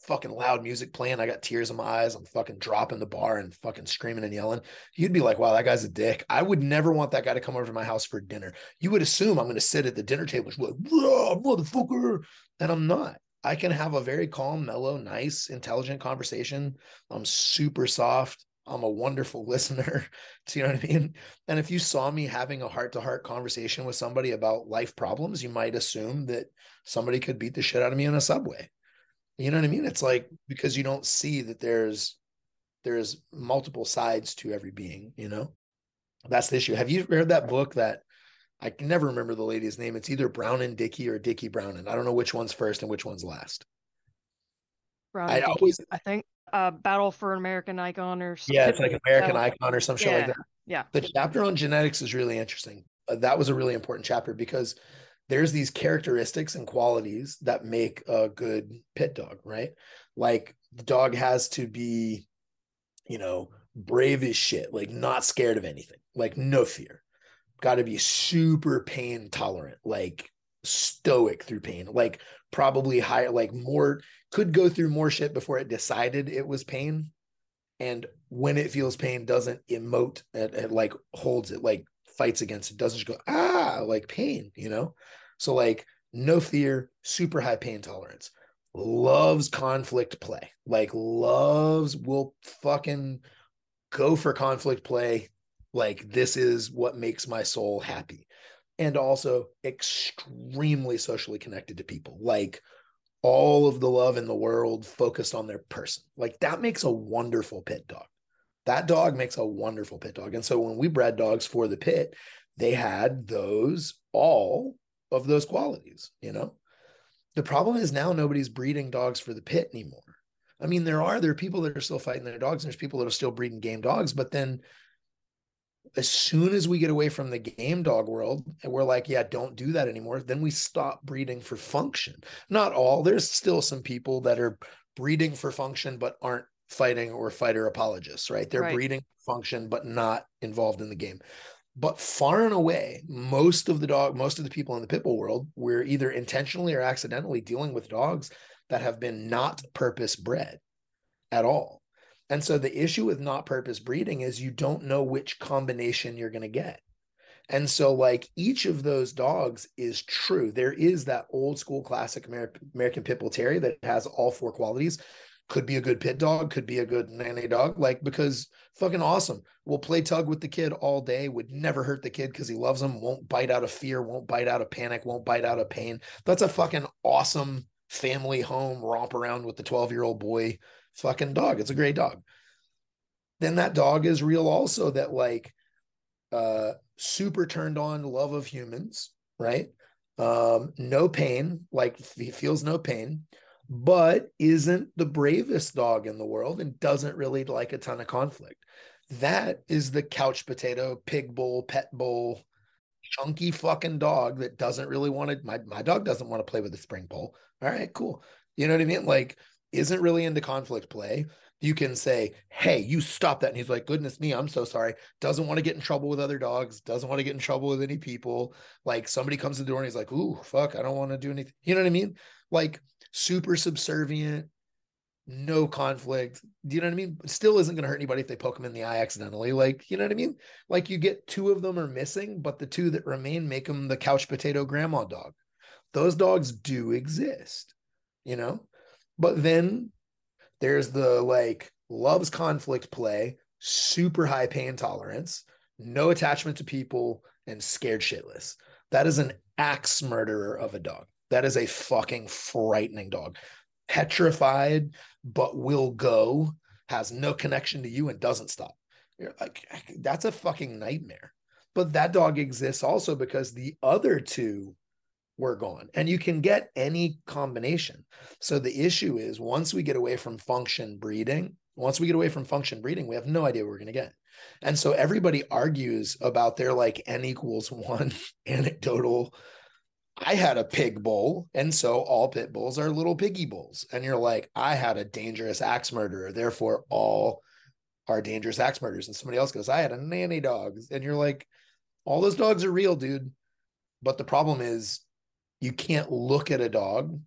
fucking loud music playing. I got tears in my eyes. I'm fucking dropping the bar and fucking screaming and yelling. You'd be like, wow, that guy's a dick. I would never want that guy to come over to my house for dinner. You would assume I'm going to sit at the dinner table like, motherfucker. And I'm not. I can have a very calm, mellow, nice, intelligent conversation. I'm super soft. I'm a wonderful listener. Do you know what I mean? And if you saw me having a heart to heart conversation with somebody about life problems, you might assume that somebody could beat the shit out of me in a subway. You know what I mean? It's like because you don't see that there's there's multiple sides to every being, you know? That's the issue. Have you read that book that I can never remember the lady's name? It's either Bronwen Dickey or Dickey Brown. And I don't know which one's first and which one's last.
Brown I always I think uh Battle for an American Icon or
something. Yeah, it's like American Battle. Icon or some shit
yeah.
like that.
Yeah.
The chapter on genetics is really interesting. Uh, that was a really important chapter because there's these characteristics and qualities that make a good pit dog, right? Like the dog has to be, you know, brave as shit, like not scared of anything, like no fear. Got to be super pain tolerant, like stoic through pain, like probably higher, like more could go through more shit before it decided it was pain. And when it feels pain, doesn't emote and, and like holds it, like fights against it, doesn't go, ah, like pain, you know? So like no fear, super high pain tolerance, loves conflict play, like loves will fucking go for conflict play. Like this is what makes my soul happy. And also extremely socially connected to people, like all of the love in the world focused on their person. Like that makes a wonderful pit dog. That dog makes a wonderful pit dog. And so when we bred dogs for the pit, they had those all of those qualities, you know? The problem is now nobody's breeding dogs for the pit anymore. I mean, there are there are people that are still fighting their dogs, and there's people that are still breeding game dogs, but then as soon as we get away from the game dog world and we're like, yeah, don't do that anymore, then we stop breeding for function. Not all, there's still some people that are breeding for function but aren't fighting or fighter apologists, right? They're right. breeding function but not involved in the game. But far and away, most of the dog, most of the people in the pit bull world, we're either intentionally or accidentally dealing with dogs that have been not purpose bred at all. And so the issue with not purpose breeding is you don't know which combination you're going to get. And so, like each of those dogs is true. There is that old school classic American, American Pit Bull Terrier that has all four qualities. Could be a good pit dog, could be a good nanny dog, like because fucking awesome. We'll play tug with the kid all day, would never hurt the kid because he loves him, won't bite out of fear, won't bite out of panic, won't bite out of pain. That's a fucking awesome family home romp around with the 12 year old boy fucking dog. It's a great dog. Then that dog is real also that like uh super turned on love of humans, right? Um, no pain, like he feels no pain but isn't the bravest dog in the world and doesn't really like a ton of conflict. That is the couch potato, pig bull, pet bowl, chunky fucking dog that doesn't really want to. My, my dog doesn't want to play with the spring pole. All right, cool. You know what I mean? Like, isn't really into conflict play. You can say, Hey, you stop that. And he's like, Goodness me, I'm so sorry. Doesn't want to get in trouble with other dogs, doesn't want to get in trouble with any people. Like, somebody comes to the door and he's like, Ooh, fuck, I don't want to do anything. You know what I mean? Like, super subservient, no conflict. Do you know what I mean? Still isn't going to hurt anybody if they poke them in the eye accidentally. Like, you know what I mean? Like, you get two of them are missing, but the two that remain make them the couch potato grandma dog. Those dogs do exist, you know? But then there's the like loves conflict play, super high pain tolerance, no attachment to people, and scared shitless. That is an axe murderer of a dog. That is a fucking frightening dog. Petrified, but will go, has no connection to you and doesn't stop. You're like, that's a fucking nightmare. But that dog exists also because the other two were gone. And you can get any combination. So the issue is once we get away from function breeding, once we get away from function breeding, we have no idea what we're going to get. And so everybody argues about their like n equals one anecdotal I had a pig bull, and so all pit bulls are little piggy bulls. And you're like, I had a dangerous axe murderer, therefore all are dangerous axe murders. And somebody else goes, I had a nanny dog, and you're like, all those dogs are real, dude. But the problem is, you can't look at a dog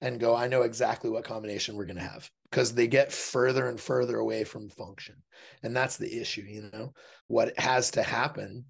and go, I know exactly what combination we're going to have because they get further and further away from function. And that's the issue, you know. What has to happen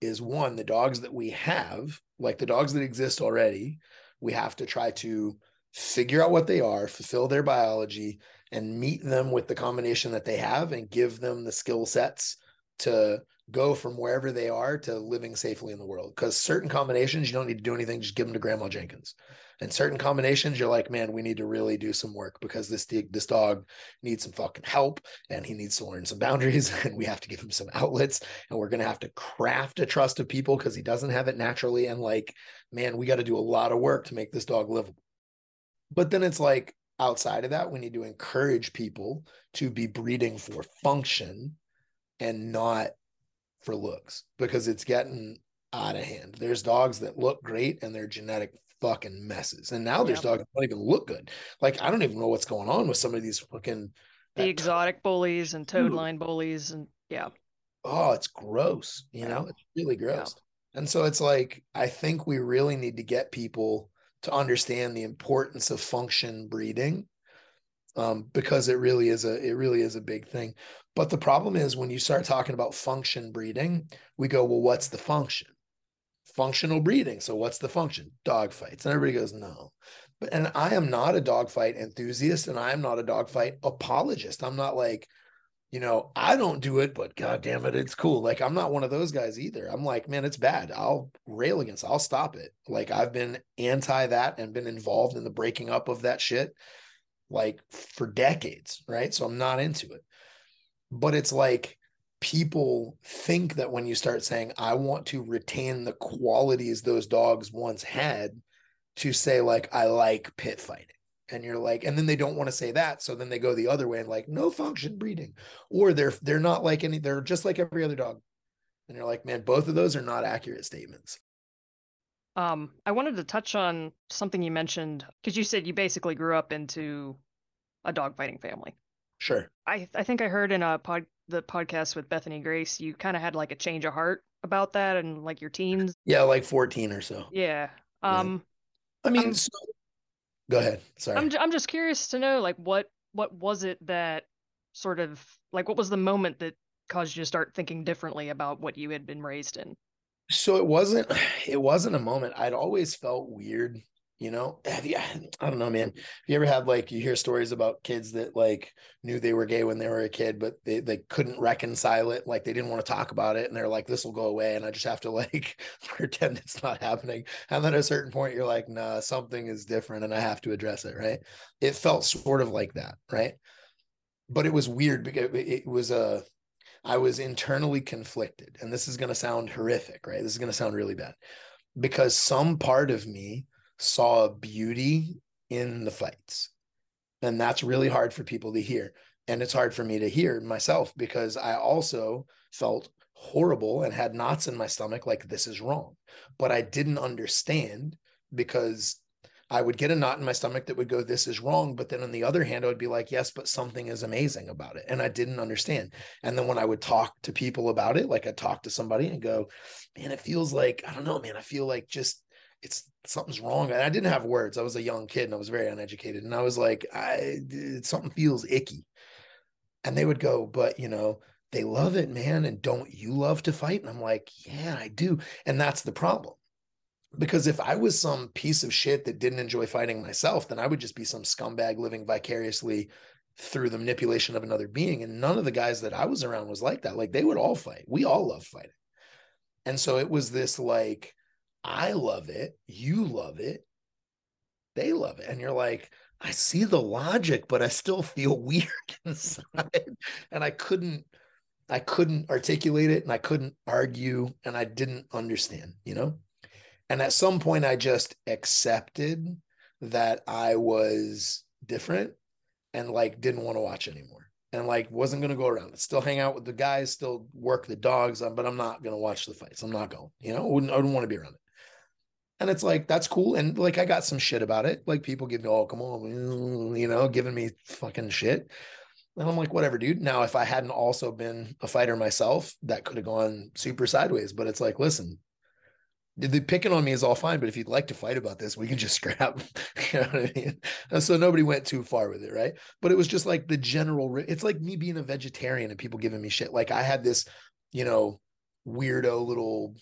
is one, the dogs that we have, like the dogs that exist already, we have to try to figure out what they are, fulfill their biology, and meet them with the combination that they have and give them the skill sets to go from wherever they are to living safely in the world. Because certain combinations, you don't need to do anything, just give them to Grandma Jenkins. And certain combinations, you're like, man, we need to really do some work because this this dog needs some fucking help and he needs to learn some boundaries and we have to give him some outlets and we're gonna have to craft a trust of people because he doesn't have it naturally. And like, man, we got to do a lot of work to make this dog livable. But then it's like outside of that, we need to encourage people to be breeding for function and not for looks because it's getting out of hand. There's dogs that look great and they're genetic fucking messes. And now there's dogs that don't even look good. Like I don't even know what's going on with some of these fucking
the exotic bullies and toad line bullies and yeah.
Oh, it's gross. You know, it's really gross. Yeah. And so it's like I think we really need to get people to understand the importance of function breeding um, because it really is a it really is a big thing. But the problem is when you start talking about function breeding, we go, well, what's the function? Functional breeding. So what's the function? Dog fights. And everybody goes, no. But and I am not a dogfight enthusiast and I am not a dogfight apologist. I'm not like, you know, I don't do it, but god damn it, it's cool. Like I'm not one of those guys either. I'm like, man, it's bad. I'll rail against, I'll stop it. Like I've been anti that and been involved in the breaking up of that shit like for decades, right? So I'm not into it. But it's like people think that when you start saying, I want to retain the qualities those dogs once had, to say, like, I like pit fighting. And you're like, and then they don't want to say that. So then they go the other way and like no function breeding. Or they're they're not like any, they're just like every other dog. And you're like, man, both of those are not accurate statements.
Um, I wanted to touch on something you mentioned because you said you basically grew up into a dogfighting family.
Sure.
I I think I heard in a pod the podcast with Bethany Grace, you kind of had like a change of heart about that and like your teens.
Yeah, like 14 or so.
Yeah. Um
I mean, so, go ahead. Sorry.
I'm I'm just curious to know like what what was it that sort of like what was the moment that caused you to start thinking differently about what you had been raised in?
so it wasn't it wasn't a moment i'd always felt weird you know have you i don't know man. Have you ever had like you hear stories about kids that like knew they were gay when they were a kid but they, they couldn't reconcile it like they didn't want to talk about it and they're like this will go away and i just have to like pretend it's not happening. And then at a certain point you're like nah something is different and i have to address it right? It felt sort of like that right? But it was weird because it was a i was internally conflicted and this is going to sound horrific right? This is going to sound really bad because some part of me saw beauty in the fights. And that's really hard for people to hear. And it's hard for me to hear myself because I also felt horrible and had knots in my stomach like this is wrong. But I didn't understand because I would get a knot in my stomach that would go, This is wrong. But then on the other hand, I would be like, Yes, but something is amazing about it. And I didn't understand. And then when I would talk to people about it, like I'd talk to somebody and go, Man, it feels like, I don't know, man, I feel like just it's something's wrong. And I didn't have words. I was a young kid and I was very uneducated. And I was like, I something feels icky. And they would go, but you know, they love it, man. And don't you love to fight? And I'm like, yeah, I do. And that's the problem. Because if I was some piece of shit that didn't enjoy fighting myself, then I would just be some scumbag living vicariously through the manipulation of another being. And none of the guys that I was around was like that. Like they would all fight. We all love fighting. And so it was this like, I love it. You love it. They love it. And you're like, I see the logic, but I still feel weird inside. and I couldn't, I couldn't articulate it and I couldn't argue and I didn't understand, you know? And at some point, I just accepted that I was different and like didn't want to watch anymore and like wasn't going to go around. Still hang out with the guys, still work the dogs, uh, but I'm not going to watch the fights. I'm not going, you know, I wouldn't, I wouldn't want to be around it. And it's like, that's cool. And like, I got some shit about it. Like, people give me, oh, come on, you know, giving me fucking shit. And I'm like, whatever, dude. Now, if I hadn't also been a fighter myself, that could have gone super sideways. But it's like, listen, the picking on me is all fine, but if you'd like to fight about this, we can just scrap. you know what I mean? So nobody went too far with it, right? But it was just like the general. It's like me being a vegetarian and people giving me shit. Like I had this, you know, weirdo little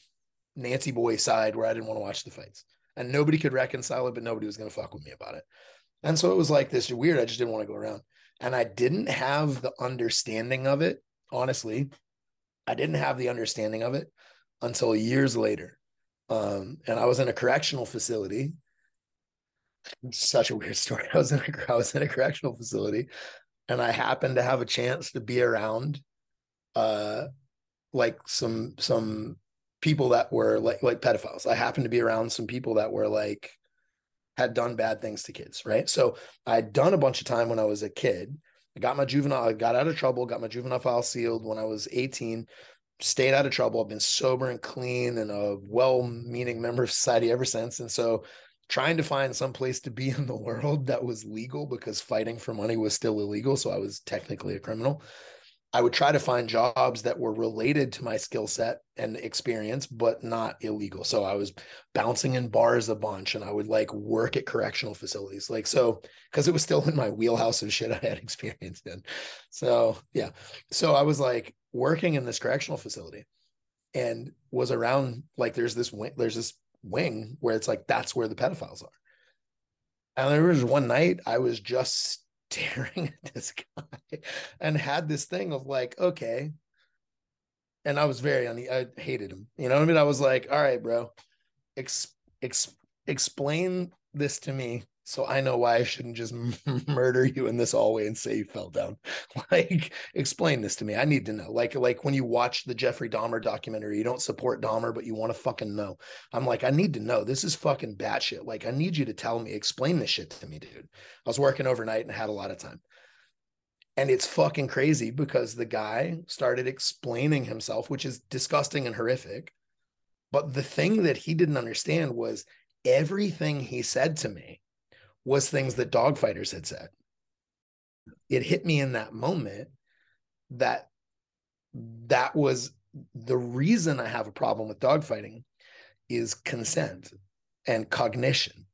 Nancy boy side where I didn't want to watch the fights and nobody could reconcile it, but nobody was going to fuck with me about it. And so it was like this weird. I just didn't want to go around. And I didn't have the understanding of it. Honestly, I didn't have the understanding of it until years later. Um, and I was in a correctional facility. Such a weird story. I was in a, I was in a correctional facility and I happened to have a chance to be around uh like some some people that were like like pedophiles. I happened to be around some people that were like had done bad things to kids, right? So I'd done a bunch of time when I was a kid. I got my juvenile, I got out of trouble, got my juvenile file sealed when I was 18, stayed out of trouble. I've been sober and clean and a well-meaning member of society ever since. And so trying to find some place to be in the world that was legal because fighting for money was still illegal. So I was technically a criminal. I would try to find jobs that were related to my skill set and experience, but not illegal. So I was bouncing in bars a bunch and I would like work at correctional facilities. Like, so, because it was still in my wheelhouse of shit I had experience in. So, yeah. So I was like working in this correctional facility and was around, like, there's this wing, there's this wing where it's like, that's where the pedophiles are. And there was one night I was just staring at this guy and had this thing of like, okay. And I was very on the, I hated him. You know what I mean? I was like, all right, bro, ex, ex, explain this to me so I know why I shouldn't just murder you in this hallway and say you fell down. Like, explain this to me. I need to know. Like, like when you watch the Jeffrey Dahmer documentary, you don't support Dahmer, but you want to fucking know. I'm like, I need to know. This is fucking batshit. Like, I need you to tell me, explain this shit to me, dude. I was working overnight and had a lot of time. And it's fucking crazy because the guy started explaining himself, which is disgusting and horrific. But the thing that he didn't understand was everything he said to me was things that dogfighters had said. It hit me in that moment that that was the reason I have a problem with dogfighting is consent and cognition.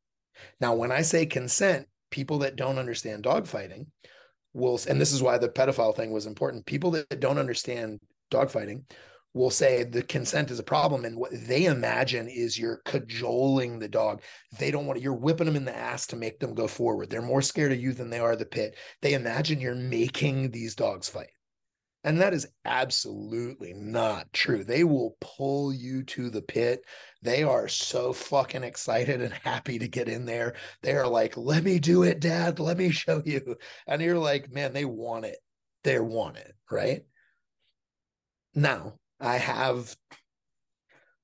Now, when I say consent, people that don't understand dogfighting will, and this is why the pedophile thing was important. People that don't understand dogfighting will say the consent is a problem and what they imagine is you're cajoling the dog. They don't want to, you're whipping them in the ass to make them go forward. They're more scared of you than they are the pit. They imagine you're making these dogs fight. And that is absolutely not true. They will pull you to the pit. They are so fucking excited and happy to get in there. They are like let me do it dad. Let me show you. And you're like man they want it. They want it right? Now I have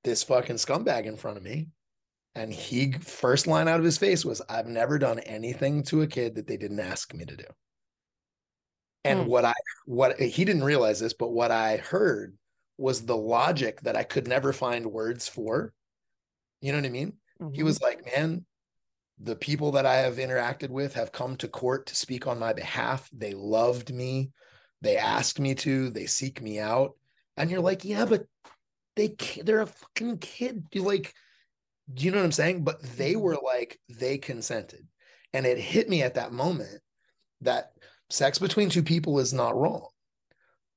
this fucking scumbag in front of me. And he first line out of his face was, I've never done anything to a kid that they didn't ask me to do. And mm. what I what he didn't realize this, but what I heard was the logic that I could never find words for. You know what I mean? Mm-hmm. He was like, Man, the people that I have interacted with have come to court to speak on my behalf. They loved me. They asked me to, they seek me out and you're like, yeah, but they they're a fucking kid. You like, do you know what I'm saying? But they mm-hmm. were like, they consented, and it hit me at that moment that sex between two people is not wrong.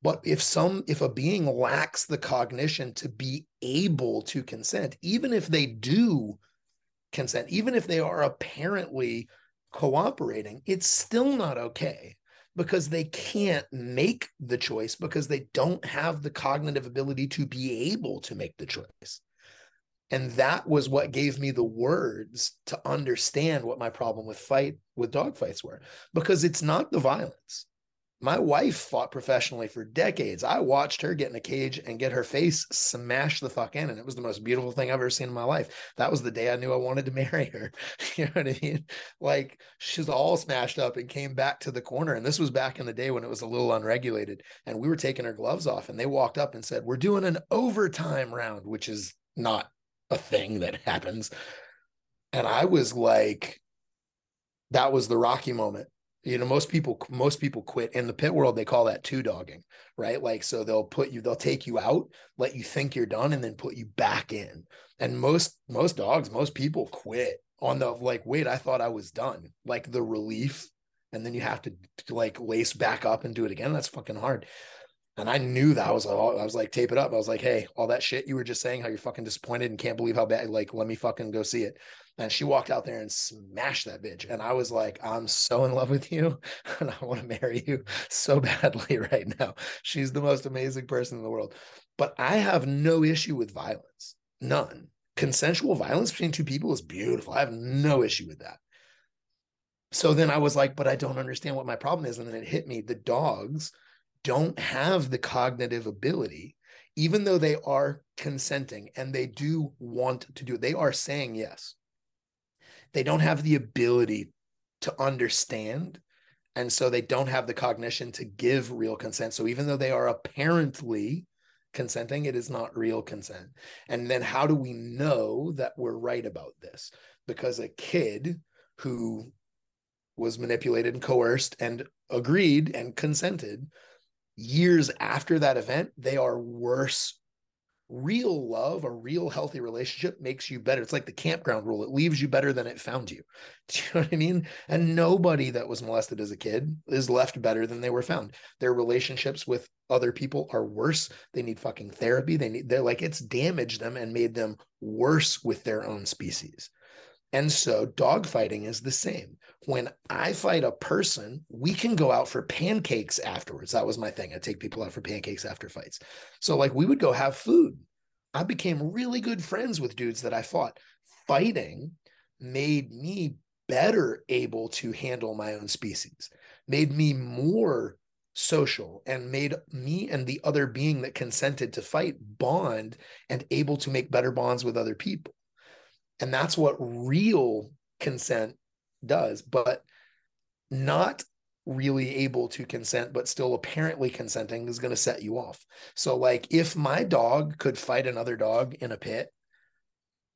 But if some if a being lacks the cognition to be able to consent, even if they do consent, even if they are apparently cooperating, it's still not okay because they can't make the choice because they don't have the cognitive ability to be able to make the choice. And that was what gave me the words to understand what my problem with fight with dog fights were because it's not the violence. My wife fought professionally for decades. I watched her get in a cage and get her face smashed the fuck in. And it was the most beautiful thing I've ever seen in my life. That was the day I knew I wanted to marry her. you know what I mean? Like she's all smashed up and came back to the corner. And this was back in the day when it was a little unregulated. And we were taking her gloves off and they walked up and said, We're doing an overtime round, which is not a thing that happens. And I was like, that was the Rocky moment you know most people most people quit. In the pit world they call that two dogging right? Like so they'll put you they'll take you out let you think you're done and then put you back in. And most most dogs most people quit on the like wait i thought i was done. Like the relief and then you have to, like lace back up and do it again. That's fucking hard and I knew that I was all, I was like, tape it up. I was like, hey, all that shit you were just saying, how you're fucking disappointed and can't believe how bad, like, let me fucking go see it. And she walked out there and smashed that bitch. And I was like, I'm so in love with you and I want to marry you so badly right now. She's the most amazing person in the world. But I have no issue with violence, none. Consensual violence between two people is beautiful. I have no issue with that. So then I was like, but I don't understand what my problem is. And then it hit me the dogs don't have the cognitive ability, even though they are consenting and they do want to do it, they are saying yes. They don't have the ability to understand. And so they don't have the cognition to give real consent. So even though they are apparently consenting, it is not real consent. And then how do we know that we're right about this? Because a kid who was manipulated and coerced and agreed and consented years after that event, they are worse. Real love, a real healthy relationship makes you better. It's like the campground rule. It leaves you better than it found you. Do you know what I mean? And nobody that was molested as a kid is left better than they were found. Their relationships with other people are worse. They need fucking therapy. They need, they're like, it's damaged them and made them worse with their own species. And so dogfighting is the same. When I fight a person, we can go out for pancakes afterwards. That was my thing. I take people out for pancakes after fights. So like we would go have food. I became really good friends with dudes that I fought. Fighting made me better able to handle my own species, made me more social and made me and the other being that consented to fight bond and able to make better bonds with other people. And that's what real consent does, but not really able to consent, but still apparently consenting is going to set you off. So, like, if my dog could fight another dog in a pit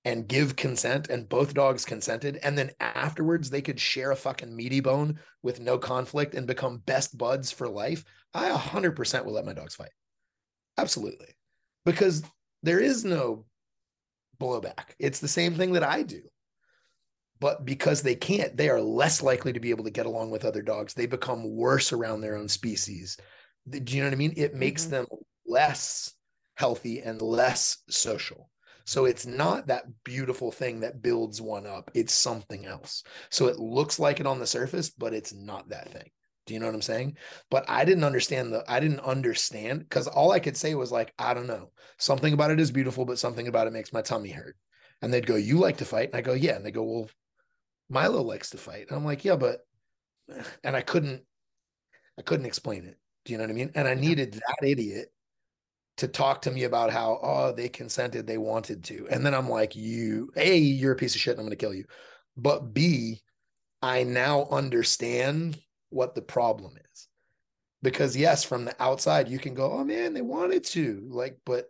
and give consent, and both dogs consented, and then afterwards they could share a fucking meaty bone with no conflict and become best buds for life, I 100% will let my dogs fight. Absolutely. Because there is no blowback. It's the same thing that I do. But because they can't, they are less likely to be able to get along with other dogs. They become worse around their own species. Do you know what I mean? It makes mm-hmm. them less healthy and less social. So it's not that beautiful thing that builds one up. It's something else. So it looks like it on the surface, but it's not that thing. Do you know what I'm saying? But I didn't understand the I didn't understand because all I could say was like, I don't know. Something about it is beautiful, but something about it makes my tummy hurt. And they'd go, You like to fight? And I go, Yeah. And they go, Well, Milo likes to fight. And I'm like, Yeah, but and I couldn't I couldn't explain it. Do you know what I mean? And I needed that idiot to talk to me about how oh they consented they wanted to and then i'm like you a you're a piece of shit and i'm going to kill you but b i now understand what the problem is because yes from the outside you can go oh man they wanted to like but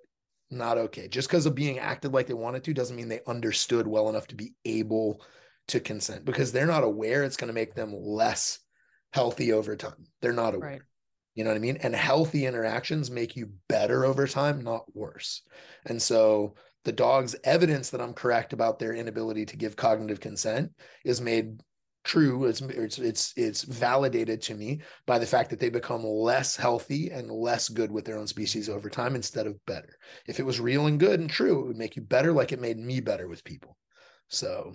not okay just because of being acted like they wanted to doesn't mean they understood well enough to be able to consent because they're not aware it's going to make them less healthy over time they're not aware right. You know what I mean? And healthy interactions make you better over time, not worse. And so the dog's evidence that I'm correct about their inability to give cognitive consent is made true. It's it's it's it's validated to me by the fact that they become less healthy and less good with their own species over time instead of better. If it was real and good and true, it would make you better like it made me better with people. So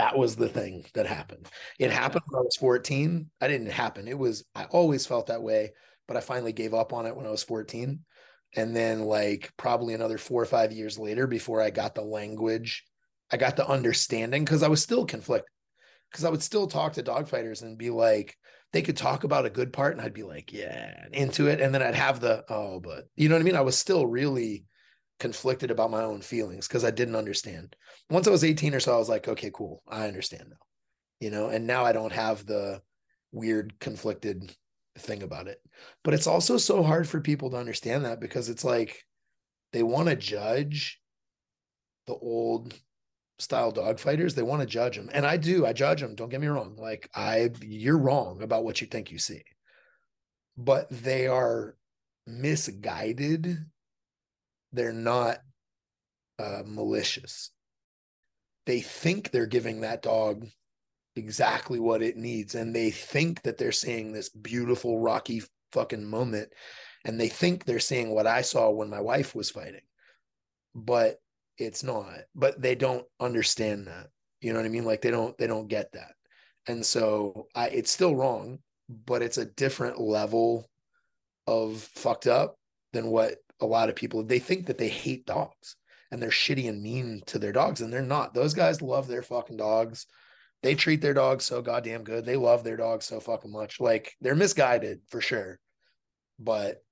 that was the thing that happened. It happened when I was 14. I didn't happen. It was, I always felt that way, but I finally gave up on it when I was 14. And then, like, probably another four or five years later, before I got the language, I got the understanding because I was still conflicted. Because I would still talk to dog fighters and be like, they could talk about a good part, and I'd be like, yeah, into it. And then I'd have the, oh, but you know what I mean? I was still really conflicted about my own feelings because I didn't understand. Once I was 18 or so, I was like, okay, cool. I understand now. You know, and now I don't have the weird conflicted thing about it. But it's also so hard for people to understand that because it's like they want to judge the old style dog fighters. They want to judge them. And I do. I judge them. Don't get me wrong. Like I you're wrong about what you think you see. But they are misguided they're not uh, malicious. They think they're giving that dog exactly what it needs. And they think that they're seeing this beautiful, rocky fucking moment. And they think they're seeing what I saw when my wife was fighting. But it's not. But they don't understand that. You know what I mean? Like they don't they don't get that. And so I it's still wrong, but it's a different level of fucked up than what a lot of people they think that they hate dogs and they're shitty and mean to their dogs and they're not. Those guys love their fucking dogs. They treat their dogs so goddamn good. They love their dogs so fucking much. Like they're misguided for sure. But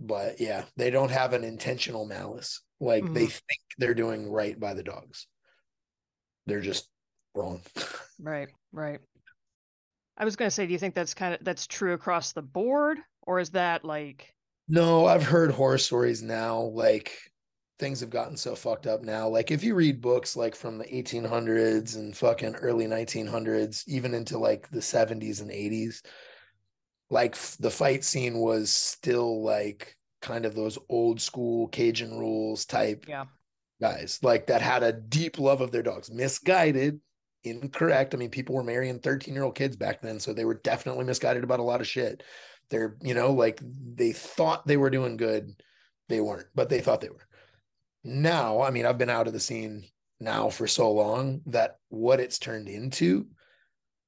but yeah they don't have an intentional malice. Like mm-hmm. they think they're doing right by the dogs. They're just wrong.
Right right. I was going to say do you think that's kind of that's true across the board or is that like
no, I've heard horror stories now. Like things have gotten so fucked up now. Like if you read books like from the 1800s and fucking early 1900s, even into like the 70s and 80s, like the fight scene was still like kind of those old school Cajun rules type
yeah.
guys, like that had a deep love of their dogs, misguided, incorrect. I mean, people were marrying 13 year old kids back then, so they were definitely misguided about a lot of shit. They're, you know, like they thought they were doing good. They weren't, but they thought they were. Now, I mean, I've been out of the scene now for so long that what it's turned into,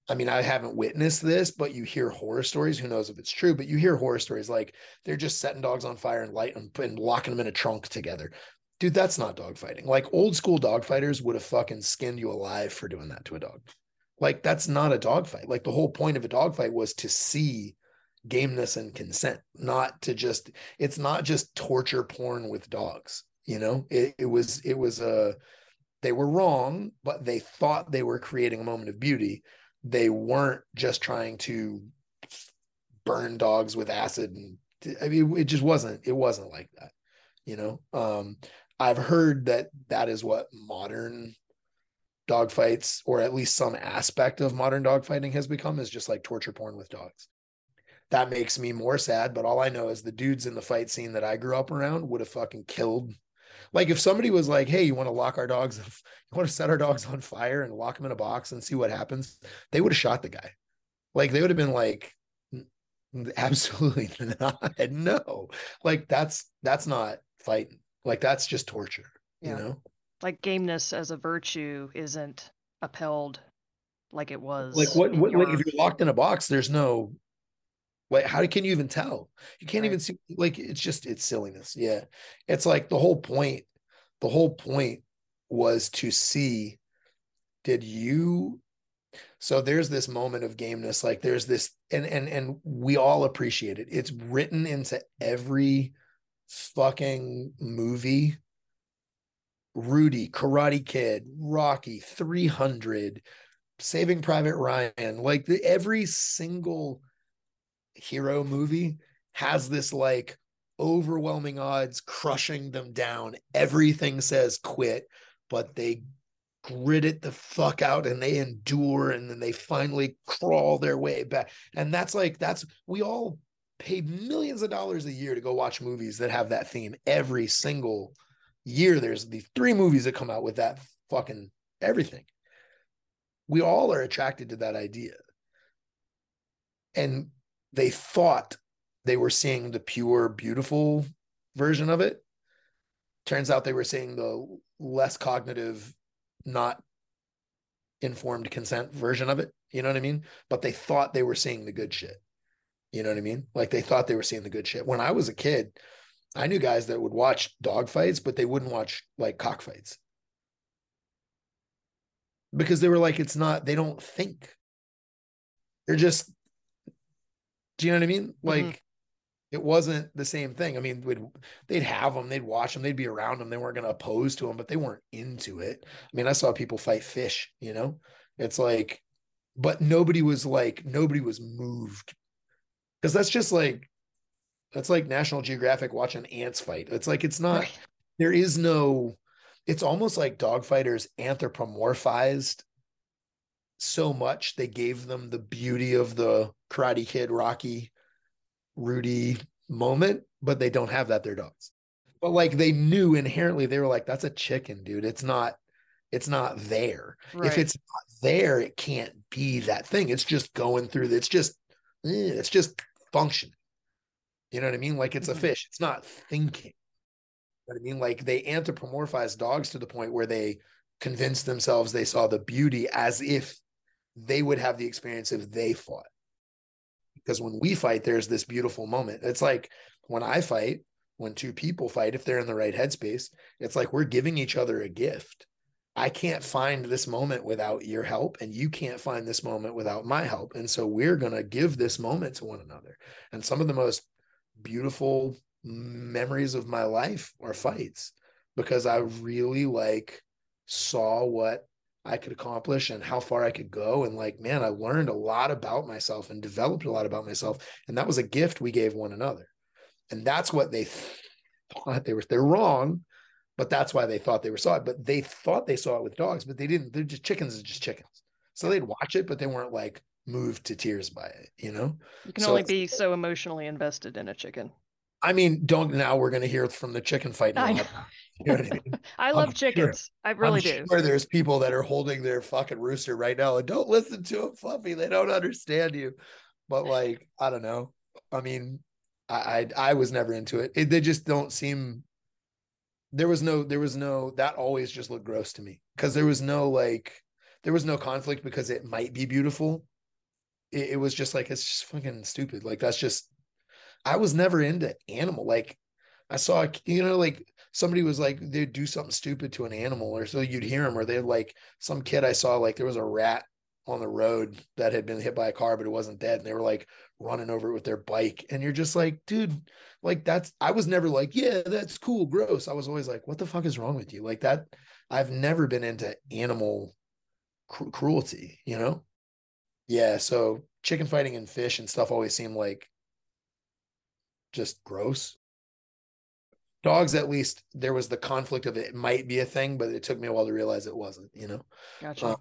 I mean, I haven't witnessed this, but you hear horror stories. Who knows if it's true? But you hear horror stories like they're just setting dogs on fire and light and, and locking them in a trunk together. Dude, that's not dog fighting. Like old school dog fighters would have fucking skinned you alive for doing that to a dog. Like that's not a dog fight. Like the whole point of a dog fight was to see gameness and consent, not to just it's not just torture porn with dogs. You know, it, it was it was a uh, they were wrong, but they thought they were creating a moment of beauty. They weren't just trying to burn dogs with acid and I mean it just wasn't it wasn't like that. You know, um, I've heard that that is what modern dog fights or at least some aspect of modern dog fighting has become is just like torture porn with dogs that makes me more sad. But all I know is the dudes in the fight scene that I grew up around would have fucking killed. Like if somebody was like, "Hey, you want to lock our dogs? You want to set our dogs on fire and lock them in a box and see what happens?" They would have shot the guy. Like they would have been like, Absolutely not. No. Like that's that's not fighting. Like that's just torture,
Yeah.
you know?
Like gameness as a virtue isn't upheld like it was.
Like what, what like if you're locked in a box, there's no like how can you even tell? You can't
Right.
even see like it's just it's silliness. Yeah. It's like the whole point, the whole point was to see did you so there's this moment of gameness like there's this and and and we all appreciate it it's written into every fucking movie rudy karate kid rocky 300 saving private ryan like the, every single hero movie has this like overwhelming odds crushing them down everything says quit but they grit it the fuck out and they endure and then they finally crawl their way back. And that's like, that's, we all pay millions of dollars a year to go watch movies that have that theme every single year. There's these three movies that come out with that fucking everything. We all are attracted to that idea. And they thought they were seeing the pure, beautiful version of it. Turns out they were seeing the less cognitive not informed consent version of it. You know what I mean? But they thought they were seeing the good shit. You know what I mean? Like they thought they were seeing the good shit. When I was a kid, I knew guys that would watch dog fights, but they wouldn't watch like cockfights. Because they were like, it's not, they don't think. They're just, do you know what I mean? Mm-hmm. Like, it wasn't the same thing. I mean, we'd, they'd have them, they'd watch them, they'd be around them. They weren't going to oppose to them, but they weren't into it. I mean, I saw people fight fish, you know, it's like, but nobody was like, nobody was moved because that's just like, that's like National Geographic watching ants fight. It's like, it's not,
Right.
there is no, it's almost like dogfighters anthropomorphized so much they gave them the beauty of the karate kid rocky rudy moment but they don't have that they're dogs. But like they knew inherently they were like that's a chicken dude. It's not it's not there. If it's not there it can't be that thing. It's just going through it's just eh, it's just functioning. You know what i mean? Like it's a fish. It's not thinking. You know what i mean? Like they anthropomorphize dogs to the point where they convinced themselves they saw the beauty as if they would have the experience if they fought because when we fight there's this beautiful moment. It's like when i fight when two people fight if they're in the right headspace it's like we're giving each other a gift. I can't find this moment without your help and you can't find this moment without my help. And so we're going to give this moment to one another. And some of the most beautiful memories of my life are fights because i really like saw what I could accomplish and how far I could go. And like, man, I learned a lot about myself and developed a lot about myself. And that was a gift we gave one another. And that's what they thought they were, they're wrong, but that's why they thought they were saw it. But they thought they saw it with dogs, but they didn't. They're just chickens, are just chickens. So they'd watch it, but they weren't like moved to tears by it, you know?
You can
so
only be so emotionally invested in a chicken.
I mean, don't now we're going to hear from the chicken fight.
I.
You know I mean?
I
I'm
love
sure-
chickens. I really
I'm
do.
Sure there's people that are holding their fucking rooster right now and don't listen to them, Fluffy. They don't understand you. But like, I don't know. I mean, I I, I was never into it. it. They just don't seem. There was no. There was no. That always just looked gross to me because there was no like. There was no conflict because it might be beautiful. It, it was just like it's just fucking stupid. Like that's just. I was never into animal. Like I saw, you know, like somebody was like, they'd do something stupid to an animal, or so you'd hear them, or they'd like some kid I saw, like there was a rat on the road that had been hit by a car, but it wasn't dead. And they were like running over it with their bike. And you're just like, dude, like that's, I was never like, yeah, that's cool, gross. I was always like, what the fuck is wrong with you? Like that, I've never been into animal cru- cruelty, you know? Yeah. So chicken fighting and fish and stuff always seem like just gross dogs at least there was the conflict of it, might be a thing but it took me a while to realize it wasn't you know
Gotcha.
Um,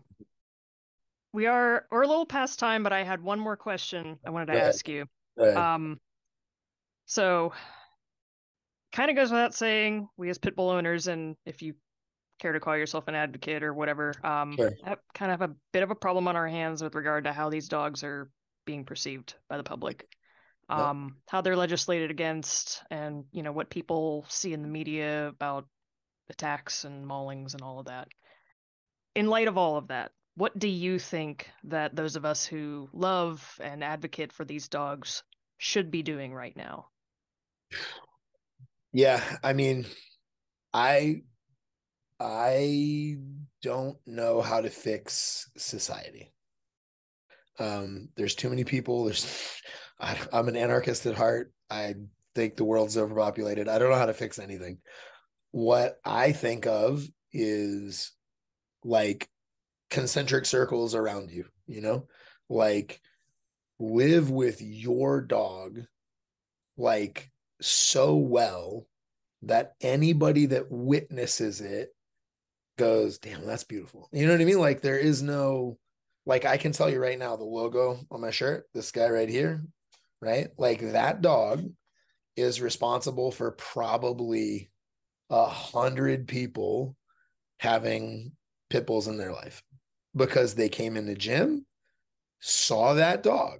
we are we're a little past time, but I had one more question I wanted to ask you. Um, so kind of goes without saying, we as pit bull owners, and if you care to call yourself an advocate or whatever, um,
Sure.
kind of have a bit of a problem on our hands with regard to how these dogs are being perceived by the public. Um, how they're legislated against, and you know what people see in the media about attacks and maulings and all of that. In light of all of that, what do you think that those of us who love and advocate for these dogs should be doing right now?
Yeah, I mean, I I don't know how to fix society. Um, there's too many people. There's I, I'm an anarchist at heart. I think the world's overpopulated. I don't know how to fix anything. What I think of is like concentric circles around you, you know, like live with your dog like so well that anybody that witnesses it goes, damn, that's beautiful. You know what I mean? Like there is no like I can tell you right now, the logo on my shirt, this guy right here, right? Like that dog is responsible for probably a hundred people having pit bulls in their life because they came in the gym, saw that dog,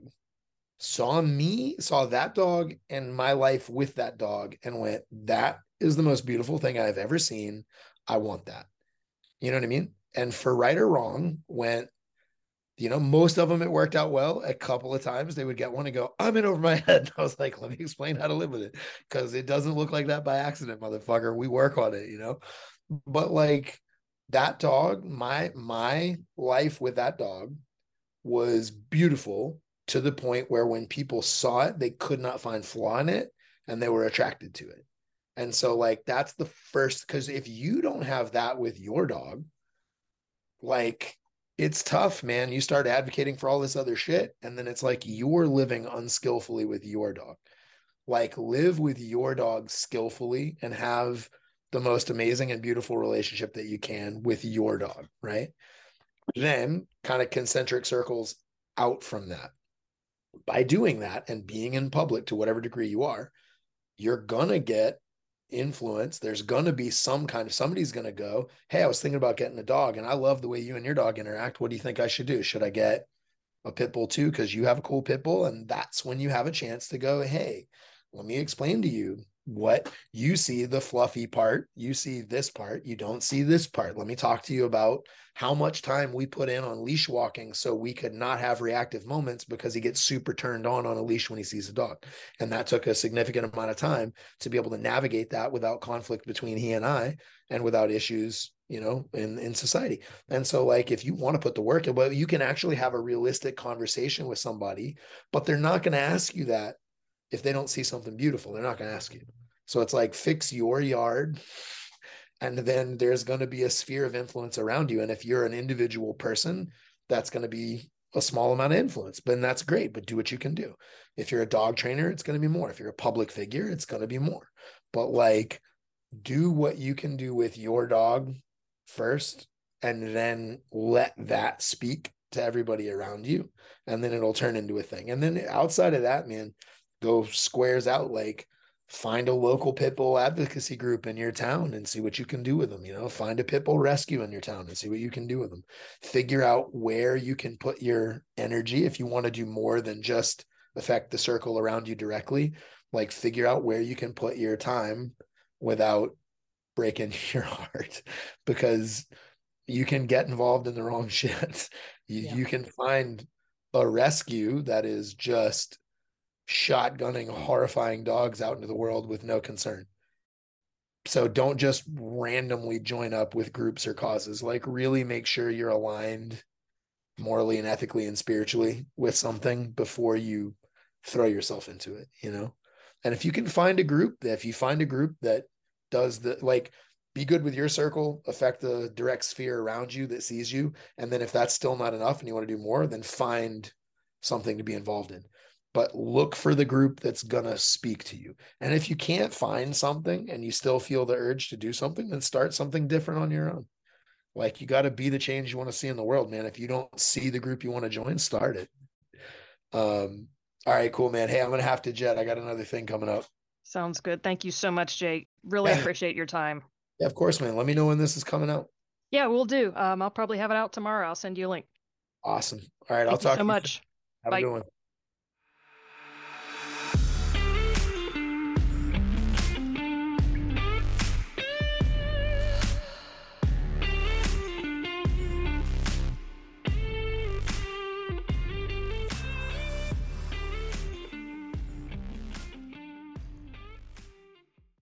saw me, saw that dog and my life with that dog, and went, That is the most beautiful thing I've ever seen. I want that. You know what I mean? And for right or wrong, went, you know, most of them it worked out well. A couple of times they would get one and go, I'm in over my head. I was like, let me explain how to live with it. Cause it doesn't look like that by accident, motherfucker. We work on it, you know? But like that dog, my my life with that dog was beautiful to the point where when people saw it, they could not find flaw in it and they were attracted to it. And so, like, that's the first because if you don't have that with your dog, like, it's tough, man. You start advocating for all this other shit, and then it's like you're living unskillfully with your dog. Like, live with your dog skillfully and have the most amazing and beautiful relationship that you can with your dog, right? Then, kind of concentric circles out from that. By doing that and being in public to whatever degree you are, you're going to get influence there's going to be some kind of somebody's going to go hey i was thinking about getting a dog and i love the way you and your dog interact. What do you think i should do? Should i get a pit bull too? Because you have a cool pit bull and that's when you have a chance to go hey let me explain to you what you see the fluffy part you see this part you don't see this part. Let me talk to you about how much time we put in on leash walking so we could not have reactive moments because he gets super turned on on a leash when he sees a dog. And that took a significant amount of time to be able to navigate that without conflict between he and i and without issues you know in in society. And so like if you want to put the work in but you can actually have a realistic conversation with somebody but they're not going to ask you that if they don't see something beautiful, they're not going to ask you. So it's like fix your yard. And then there's going to be a sphere of influence around you. And if you're an individual person, that's going to be a small amount of influence, but that's great. But do what you can do. If you're a dog trainer, it's going to be more. If you're a public figure, it's going to be more. But like, do what you can do with your dog first, and then let that speak to everybody around you. And then it'll turn into a thing. And then outside of that, man, go squares out like find a local pit bull advocacy group in your town and see what you can do with them you know? Find a pit bull rescue in your town and see what you can do with them. Figure out where you can put your energy if you want to do more than just affect the circle around you directly. Like figure out where you can put your time without breaking your heart because you can get involved in the wrong shit. You, yeah. you can find a rescue that is just shotgunning horrifying dogs out into the world with no concern. So don't just randomly join up with groups or causes. Like really make sure you're aligned morally and ethically and spiritually with something before you throw yourself into it, you know? And if you can find a group if you find a group that does the like be good with your circle, affect the direct sphere around you that sees you. And then if that's still not enough and you want to do more, then find something to be involved in but look for the group that's going to speak to you. And if you can't find something and you still feel the urge to do something, then start something different on your own. Like you got to be the change you want to see in the world, man. If you don't see the group you want to join, start it. Um, all right, cool, man. Hey, I'm going to have to jet. I got another thing coming up.
Sounds good. Thank you so much, Jake. Really appreciate your time.
Yeah, of course, man. Let me know when this is coming out.
Yeah, we'll do. Um, I'll probably have it out tomorrow. I'll send you a link.
Awesome. All right,
Thank
I'll talk to you.
Thanks so much.
Have Bye. a good one.